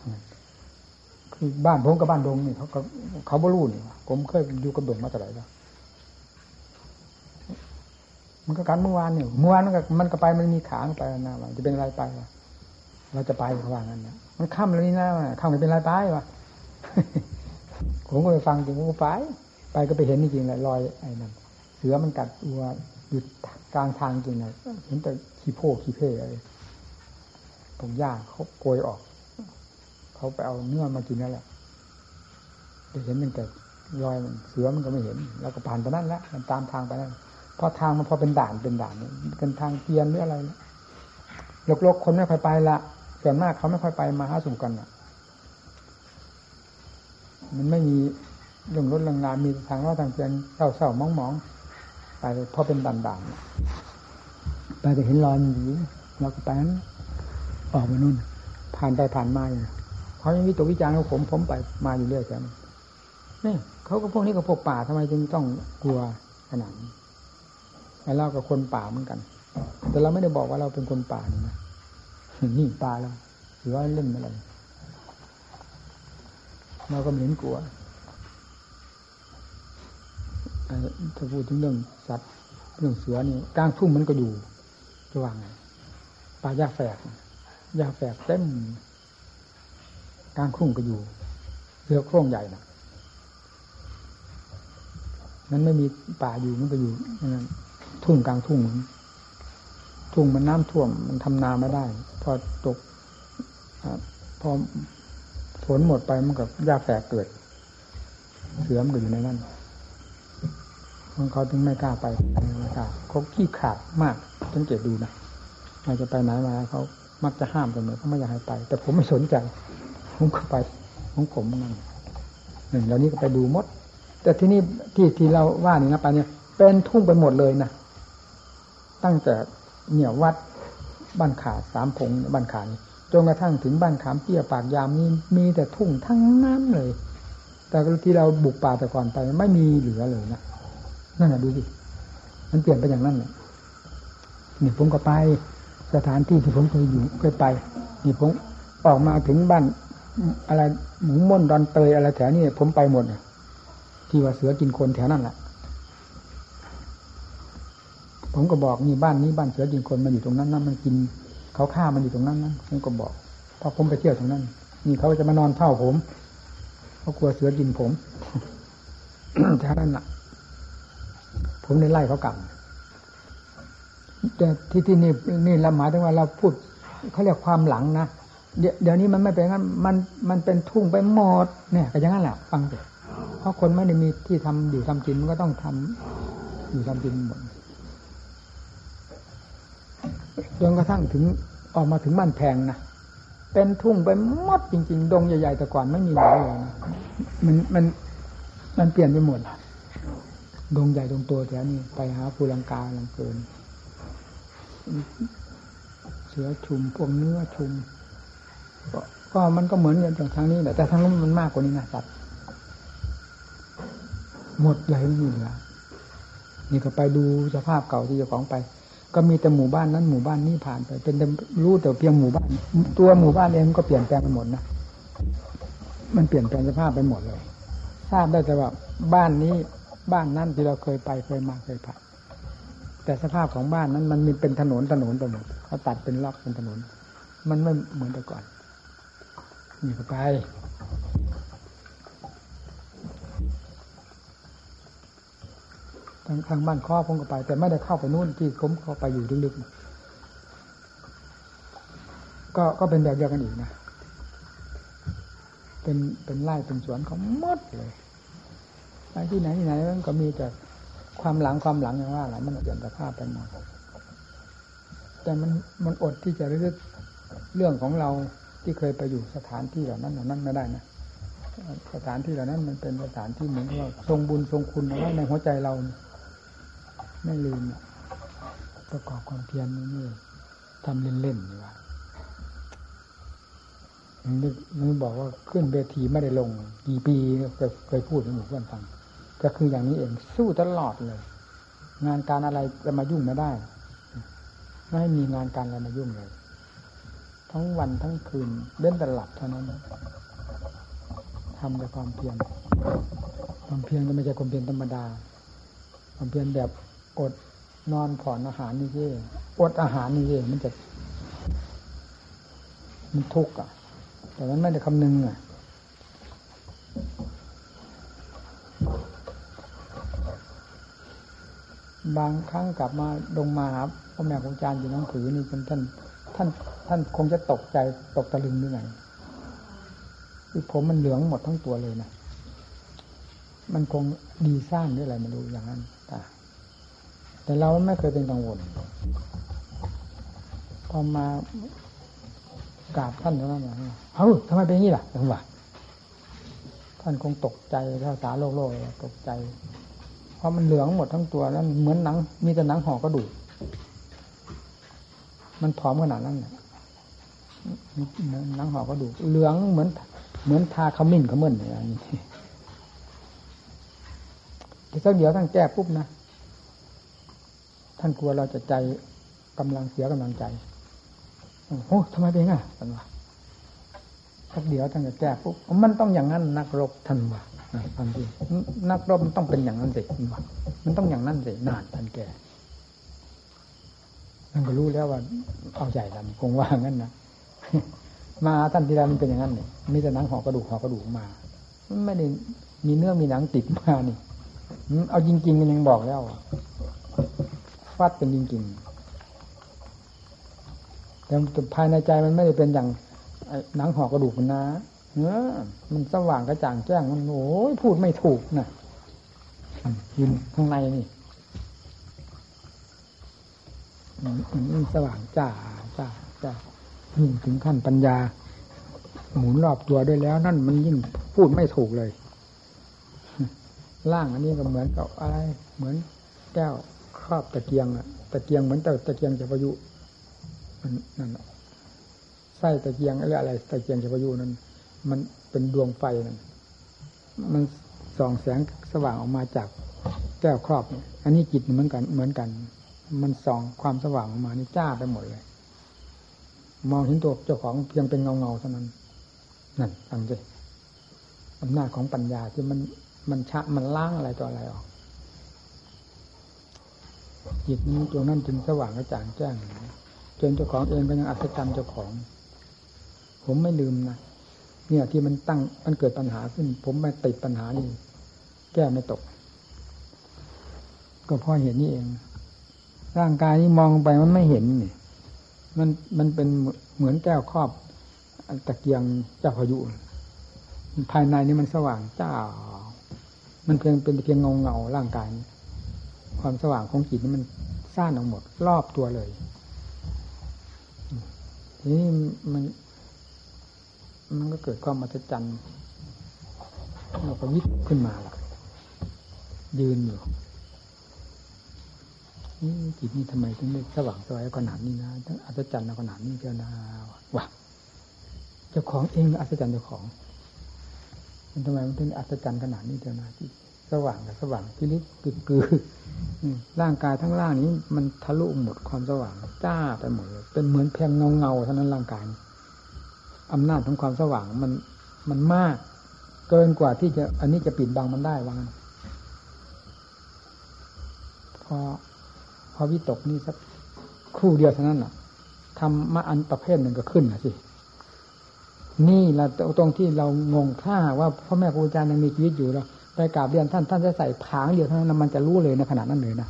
บ้านผมกับบ้านดงนี่เขาเขาเขาบรูนี่ผมเคยอยู่กับดงมาแต่ไหนแล้วมันก็การเมื่อวานเนี่ยเมื่อวานมันก็มันก็ไปมันมีขาไปนะว่าจะเป็นอะไรไปวะเราจะไปเขาว่างั้นนะมันค่ำแล้วนี่นะค่ำจะเป็นอะไรไปวะผมก็ไปฟังจริงผมก็ไป ไปก็ไปเห็นจริงๆเลยรอยไอ้นั่นเสือมันกัดวัวอยู่กลางทางจริงเลยเห็นแต่ขี้โพขี้เพ่อะไรผมย่าเขาโกยออก เขาไปเอาเนื้อมากินนั่นแหละจะเห็นมันแต่รอยมันเสือมันก็ไม่เห็น แล้วก็ผ่านไปนั่นแล้วมันตามทางไปนั่นพอทางมันพอเป็นด่านเป็นด่านเป็นทางเกียนหรืออะไรโลกๆคนไม่ค่อยไปละส่วนมากเขาไม่ค่อยไปมาหาสู่กันอะ มันไม่มีเรื่องรถเรื่องงามีทางว่าทางเกียนเศร้าเศร้ามองมองไปพราะเป็นด่านด่านไปจะเห็นรอยมันอยู่เราก็ไปนั้นออกมานู่นผ่านไปผ่านมาอยู่ เขายังวิตกวิจารณ์ของผมผมไปมาอยู่เรื่อยแค่นี้นี่เขาก็พวกนี้ก็พวกป่าทำไมจึงต้องกลัวขนาดนี้ไอ้เรากับคนป่าเหมือนกัน แต่เราไม่ได้บอกว่าเราเป็นคนป่านี่นะนี่ป่าเราหรือว่าเล่นอะไรเราก็ไม่เห็นกลัวถ้าพูดถึงเรื่องสัตว์เรื่องเสือนี่กลางทุ่งมันก็อยู่จะว่าไงป่ายาแฝกยาแฝกเต็ม กลางทุ่งก็อยู่เสือโคร่งใหญ่นะนั้นไม่มีป่าอยู่มันก็อยู่ทุ่งกลางทุ่ง ทุ่งมันน้ำท่วมมันทำนาไม่ได้ พอตกพอฝนหมดไปมันกับหญ้าแฝกเกิด เสือมก็อยู่ในนั้นมันเขาถึงไม่กล้าไปไม่กล้าเขาขี้ขาดมากสังเกตดูนะเราจะไปไหนมาเขามักจะห้ามเสมอเขาไม่อยากให้ไป แต่ผมไม่สนใจ ผมก็ไปของผมนั่นหนึ่งแล้วนี้ก็ไปดูมด แต่ที่นี่ที่ที่เราว่านี่นะไปเนี่ย เป็นทุ่งไปหมดเลยนะตั้งแต่เนี่ยวัดบ้านขาสามพงบ้านขานี่จนกระทั่งถึงบ้านขามเปี้ยปากยามนี่มีแต่ทุ่งทั้งนั้นเลย แต่ที่เราบุกป่าแต่ก่อนไปไม่มีเหลือเลยนะนั่นแหะดูสิมันเปลี่ยนไปอย่างนั้นเลยนี่ผมก็ไปสถานที่ที่ผมเคยอยู่เคยไป นี่ผมออกมาถึงบ้าน อะไรหมูม่นดอนเตยอะไรแถวนี้ผมไปหมดที่ว่าเสือกินคนแถวนั้นแหละผมก็บอกนี่บ้านนี้บ้านเสือกินคนมันอยู่ตรงนั้นนั่นมันกินเขาฆ่ามันอยู่ตรงนั้นนั่นผมก็บอกพอผมไปเที่ยวตรงนั้น นี่เขาจะมานอนเฝ้าผมเขากลัวเสือกินผมแถวนั้นแหละผมได้ไล่เขากลับแต่ที่ที่นี่นี่เราหมายถึงว่าเราพูดเขาเรียกความหลังนะ เดี๋ยวนี้มันไม่เป็นงั้นมันมันเป็นทุ่งไปหมดเนี่ยก็อย่างนั้นแหละฟังเถอะเพราะคนไม่ได้มีที่ทำอยู่ทำกินมันก็ต้องทำอยู่ทำกินหมดจนกระทั่งถึงออกมาถึงบ้านแพงนะเป็นทุ่งไปหมดจริง ๆ ดงใหญ่ๆแต่ก่อนไม่มีเหลือเลยนะมันมันมันเปลี่ยนไปหมดดงใหญ่ดงตัวแถวนี้ไปหาภูลังกาลังเกิน เสือชุมพวกเนื้อชุม ก็มันก็เหมือนอย่างทางนี้แหละแต่ทางนู้นมันมากกว่านี้นะสัตว์หมดเลยไม่มีเหลือนี่ก็ไปดูสภาพเก่าที่เจ้าของไป ก็มีแต่หมู่บ้านนั้นหมู่บ้านนี้ผ่านไป เป็นรู้แต่เพียงหมู่บ้าน ตัวหมู่บ้านเองก็เปลี่ยนแปลงไปหมดนะมันเปลี่ยนแปลงสภาพไปหมดเลย ทราบได้แต่ว่าบ้านนี้บ้านนั้นที่เราเคยไปเคยมาเคยผ่านแต่สภาพของบ้านนั้น มันมีเป็นถนนถนนไปหมดเขาตัดเป็นล็อกเป็นถนน มันไม่เหมือนแต่ก่อน นี่ก็ไป ทางทางบ้านข้อผมก็ไป แต่ไม่ได้เข้าไปนู่นที่ผมเข้าไปอยู่ลึกๆก็ก็เป็นแบบเดียวกันอีกนะ เป็นเป็นไร่เป็นสวนเขาหมดเลยไปที่ไหนที่ไหนมันก็มีแต่ความหลังความหลังอย่างว่าแหละมันเปลี่ยนสภาพไปหมดแต่มันมันอดที่จะเรื่องเรื่องของเรา ที่เคยไปอยู่สถานที่เหล่านั้นเหล่านั้นไม่ได้นะสถานที่เหล่านั้นมันเป็นสถานที่เหมือนว่าทรงบุญทรงคุณเอาไว้ในหัวใจเรา ไม่ลืมประกอบความเพียรนี่ทำเล่นๆนี่ว่านึกนึกบอกว่าขึ้นเวทีไม่ได้ลง กี่ปีเคยพูดให้หมู่เพื่อนฟังก็คืออย่างนี้เองสู้ตลอดเลย งานการอะไรจะมายุ่งไม่ได้ ไม่มีงานการอะไรมายุ่งเลย ทั้งวันทั้งคืนเล่นแต่หลับเท่านั้นทำแต่ความเพียรความเพียรก็ไม่ใช่ความเพียรธรรมดา ความเพียรแบบอดนอนผ่อนอาหารนี่เย่อดอาหารนี่เย่มันจะมันทุกข์อะ แต่มันไม่ได้คำนึงอะบางครั้งกลับมาลงมาครับพ่อแม่ของอาจารย์อยู่น้องผือนี่จนท่าน ท่าน ท่านคงจะตกใจตกตะลึงด้วยไงคือผมมันเหลืองหมดทั้งตัวเลยนะมันคงดีสร้างด้วยอะไรไม่รู้อย่างนั้นแต่เราไม่เคยเป็นกังวลพอมากราบท่านเท่านั้นนะเฮ้ยทำไมเป็นอย่างนี้ล่ะจังหวะท่านคงตกใจภาษาโลกโลกตกใจ เพราะมันเหลืองหมดทั้งตัวนั้นเหมือนหนัง มีแต่หนังห่อกระดูก มันผอมขนาดนั้นนังห่อกระดู เหลืองเหมือน เหมือนทาขมิ้นขมิ้นอย่างนี้ทีสักเดียวท่านแก้ปุ๊บนะ ท่านกลัวเราจะใจกำลังเสียกำลังใจ โอ้ทำไมเป็นไงท่านว่าสักเดียวท่านจะแก้ปุ๊บ มันต้องอย่างนั้นนักรบท่านว่าความจริงนักรบมันต้องเป็นอย่างนั้นสิมันต้องอย่างนั้นสินานทันแก่ มันก็รู้แล้วว่า เอาใหญ่ลำคงว่างั้นนะมาท่านทีไรมันเป็นอย่างนั้นเนี่ยมีแต่หนังห่อกระดูกห่อกระดูกมาไม่ได้มีเนื้อมีหนังติดมานี่เอาจริงๆมันยังบอกแล้วฟาดเป็นจริงๆแต่ภายในใจมันไม่ได้เป็นอย่างหนังห่อกระดูกมันนะเออมันสว่างกระจ่างแจ้งมันโอ้ยพูดไม่ถูกนะยินข้างในนี่ มันสว่างจ้าจ้าจ้ายิ่งถึงขั้นปัญญา หมุนรอบตัวด้วยแล้ว นั่นมันยิ่งพูดไม่ถูกเลยล่างอันนี้ก็เหมือนกับอะไร เหมือนแก้วครอบตะเกียงอะตะเกียงเหมือนต่ตะเกียงจะพยุมันนั่นไส้ตะเกียงอะไรอะไรตะเกียงจะพยุนั้น มันเป็นดวงไฟนั่นมันส่องแสงสว่างออกมาจากแก้วครอบเนี่ยอันนี้จิตเหมือนกันเหมือนกัน มันส่องความสว่างมานี่จ้าไปหมดเลย มองเห็นตัวเจ้าของเพียงเป็นเงาเงาเท่านั้นนั่นฟังสิอำนาจของปัญญาที่มันมันชะมันล้างอะไรต่ออะไรออกจิตนี้ตัวนั้นจึงสว่างกระจ่างแจ้งจนเจ้าของเองก็ยังอัศจรรย์เจ้าของ ผมไม่ลืมนะเนี่ยที่มันตั้งมันเกิดปัญหาขึ้น ผมไม่ติดปัญหานี่แก้ไม่ตก ก็เพราะเห็นนี่เอง ร่างกายนี้มองไปมันไม่เห็นนี่มันมันเป็นเหมือนแก้วครอบตะเกียงเจ้าพายุ ภายในนี่มันสว่างเจ้า มันเพียงเป็นเพียงเงาเงาร่างกาย ความสว่างของจิตนี่มันซ่านออกหมด รอบตัวเลย ทีนี้มันมันก็เกิดความมหัศจรรย์เราก็วิทขึ้นมาล่ะยืนอยู่ จิตนี่ทำไมถึงได้สว่างสวยขนาดนี้นะทั้งอัศจรรย์ขนาดนี้เจ้านาว่ะเจ้าของเองอัศจรรย์เจ้าของมันทำไมมันถึงอัศจรรย์ขนาดนี้เจ้านาที่สว่างกับสว่างพิลิศกึกกือร่างกายทั้งล่างนี้ มันทะลุหมดความสว่างจ้าไปหมดเป็นเหมือนเพียงเงาเงาเท่านั้นร่างกายอำนาจของความสว่างมันมันมาก เกินกว่าที่จะ อันนี้จะปิดบังมันได้ว่างั้นพอ อวิตกนี่สักครู่เดียวเท่านั้นน่ะทำมาอันประเภทหนึ่งก็ขึ้นนะสินี่เราตรงที่เรางงถ้าว่าพ่อแม่ครูอาจารย์ยังมีชีวิตอยู่เราไปกราบเรียนท่านท่านจะใส่ผางเดียวเท่านั้นมันจะรู้เลยในขณะนั้นเลยนะ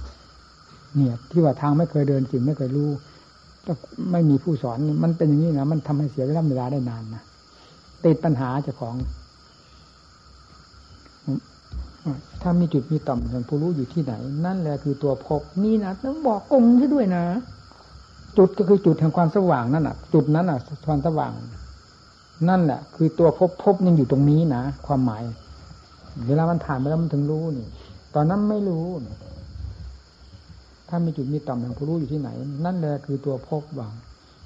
เนี่ยที่ว่าทางไม่เคยเดินจริงไม่เคยรู้ไม่มีผู้สอนมันเป็นอย่างนี้นะมันทำให้เสียเวลาเวลาได้นานนะติดปัญหาเจ้าของ ถ้ามีจุดมีต่ำอย่างผู้รู้อยู่ที่ไหน นั่นแหละคือตัวพบนี่นะต้องบอกกงใช่ด้วยนะ จุดก็คือจุดแห่งความสว่างนั่นอะ จุดนั้นอะความสว่าง นั่นแหละคือตัวพบพบยังอยู่ตรงนี้นะความหมาย เวลามันผ่านไปแล้วมันถึงรู้นี่ ตอนนั้นไม่รู้ ถ้ามีจุดมีต่ำแห่งผู้รู้อยู่ที่ไหน นั่นแหละคือตัวพบวาง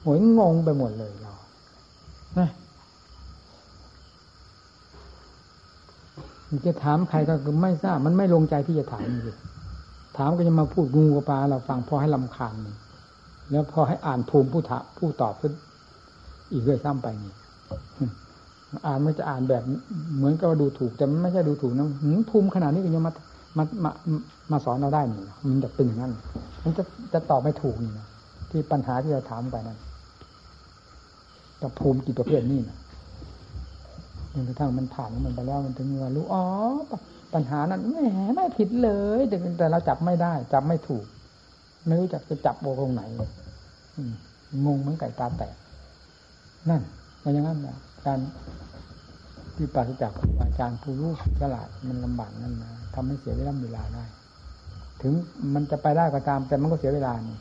หวยงงไปหมดเลยเรานะ จะถามใครก็คือไม่ทราบ มันไม่ลงใจที่จะถามจริงถามก็จะมาพูดงูกับปลาเราฟังพอให้ลำคาญแล้วพอให้อ่านภูมิผู้ถาผู้ตอบอีกด้วยซ้ำไปนี่อ่านไมันจะอ่านแบบเหมือนกับว่าดูถูก แต่มันไม่ใช่ดูถูกนะภูมิขนาดนี้ก็ยังมามามามาสอนเราได้นี่มันจะเป็นอย่างนั้น มันจะจะตอบไม่ถูกนี่นะที่ปัญหาที่เราถามไปนั้นกับภูมิกี่ประเภทนี่นะ จนกระทั่งมันผ่านมันไปแล้วมันถึงว่ารู้อ๋อปัญหานั้นแหมไม่ผิดเลยแต่แต่เราจับไม่ได้ จับไม่ถูก ไม่รู้จักจะจับโบตรงไหนงงเหมือนไก่ตาแตกนั่นมันอย่างนั้นนะการที่ปราศจากครูอาจารย์ผู้รู้ฉลาดมันลำบากนั่นนะทำให้เสียเวลาเวลาได้ ถึงมันจะไปได้ก็ตาม แต่มันก็เสียเวลานี่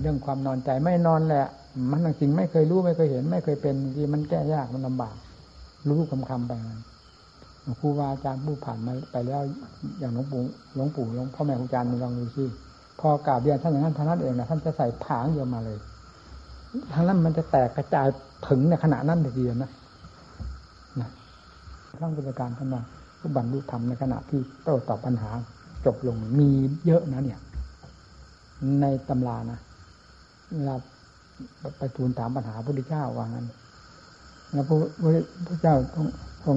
เรื่องความนอนใจไม่นอนแหละ มันจริงไม่เคยรู้ไม่เคยเห็น ไม่เคยเป็นที่มันแก้ยากมันลำบาก รู้คำคำไปครูบาอาจารย์ผู้ผ่านมาไปแล้วอย่างหลวงปู่หลวงปู่หลวงพ่อแม่ครูอาจารย์มีลองดูซิพอกราบเรียนท่านอย่างนั้นท่านนั้นเองนะท่านจะใส่ผางเดียวมาเลยทางนั้นมันจะแตกกระจายถึงในขณะนั้นเดียวนะนะร่างบริการท่านว่าผู้บรรลุธรรมในขณะที่โต้ตอบปัญหา จบลงมีเยอะนะเนี่ย ในตำรานะเวลา ไปทูลถามปัญหาพระพุทธเจ้าว่างั้น แล้วพระพุทธเจ้าทรง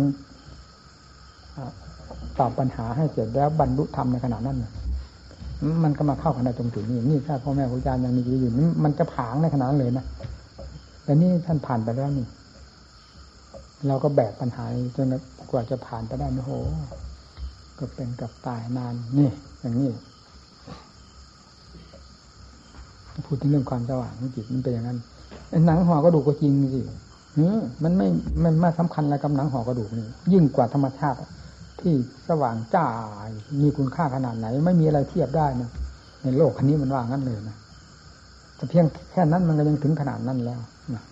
ตอบปัญหาให้เสร็จแล้วบรรลุธรรมในขณะนั้นมันก็มาเข้ากันในตรงจุดนี้นี่ถ้าพ่อแม่ครูอาจารย์ยังมีอยู่นี่มันจะผางในขนาดนั้นเลยนะแต่นี่ท่านผ่านไปแล้วนี่ เราก็แบกปัญหาจนกว่าจะผ่านไปได้โอ้โหก็เป็นกับตายนานนี่อย่างนี้ พูดถึงเรื่องความสว่างของจิตมันเป็นอย่างนั้นหนังห่อกระดูกก็จริงสิมันไม่มันไม่สำคัญอะไรกับหนังห่อกระดูกนี่ยิ่งกว่าธรรมชาติ ที่สว่างจ้ามีคุณค่าขนาดไหน ไม่มีอะไรเทียบได้นะในโลกคันนี้มันว่างั้นเลยนะแต่เพียงแค่นั้นมันก็ยังถึงขนาดนั้นแล้วนะ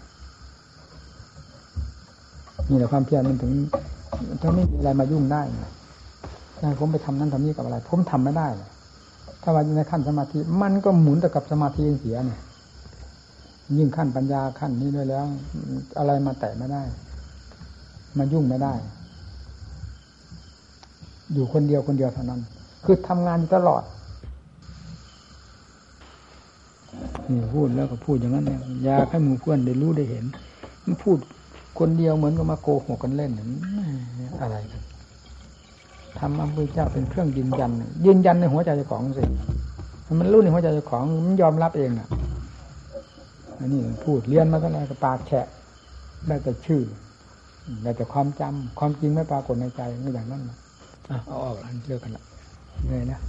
นี่แหละความเพียรมันถึงถ้าไม่มีอะไรมายุ่งได้นะผมไปทำนั้นทำนี้กับอะไร ผมทำไม่ได้เลย ถ้าว่าในขั้นสมาธิ มันก็หมุนแต่กับสมาธิเสียเนี่ยยิ่งขั้นปัญญาขั้นนี้ด้วยแล้ว อะไรมาแตะไม่ได้ มายุ่งไม่ได้ อยู่คนเดียวคนเดียวเท่านั้น คือทำงานตลอดนี่พูดแล้วก็พูดอย่างนั้นเนี่ยอยากให้หมู่เพื่อนได้รู้ได้เห็น มันพูดคนเดียวเหมือนกับมาโกหกกันเล่นอะไรกัน ทำอัมพุเจ้าเป็นเครื่องยืนยัน ยืนยันในหัวใจเจ้าของสิมันรู้ในหัวใจเจ้าของมันยอมรับเองอะอันนี้พูดเรียนมาเท่าไหร่ก็ปากแฉะได้แต่ชื่อได้แต่ความจำความจริงไม่ปรากฏในใจไม่อย่างนั้นนะเอาออกอันเลิกกันละเลยนะ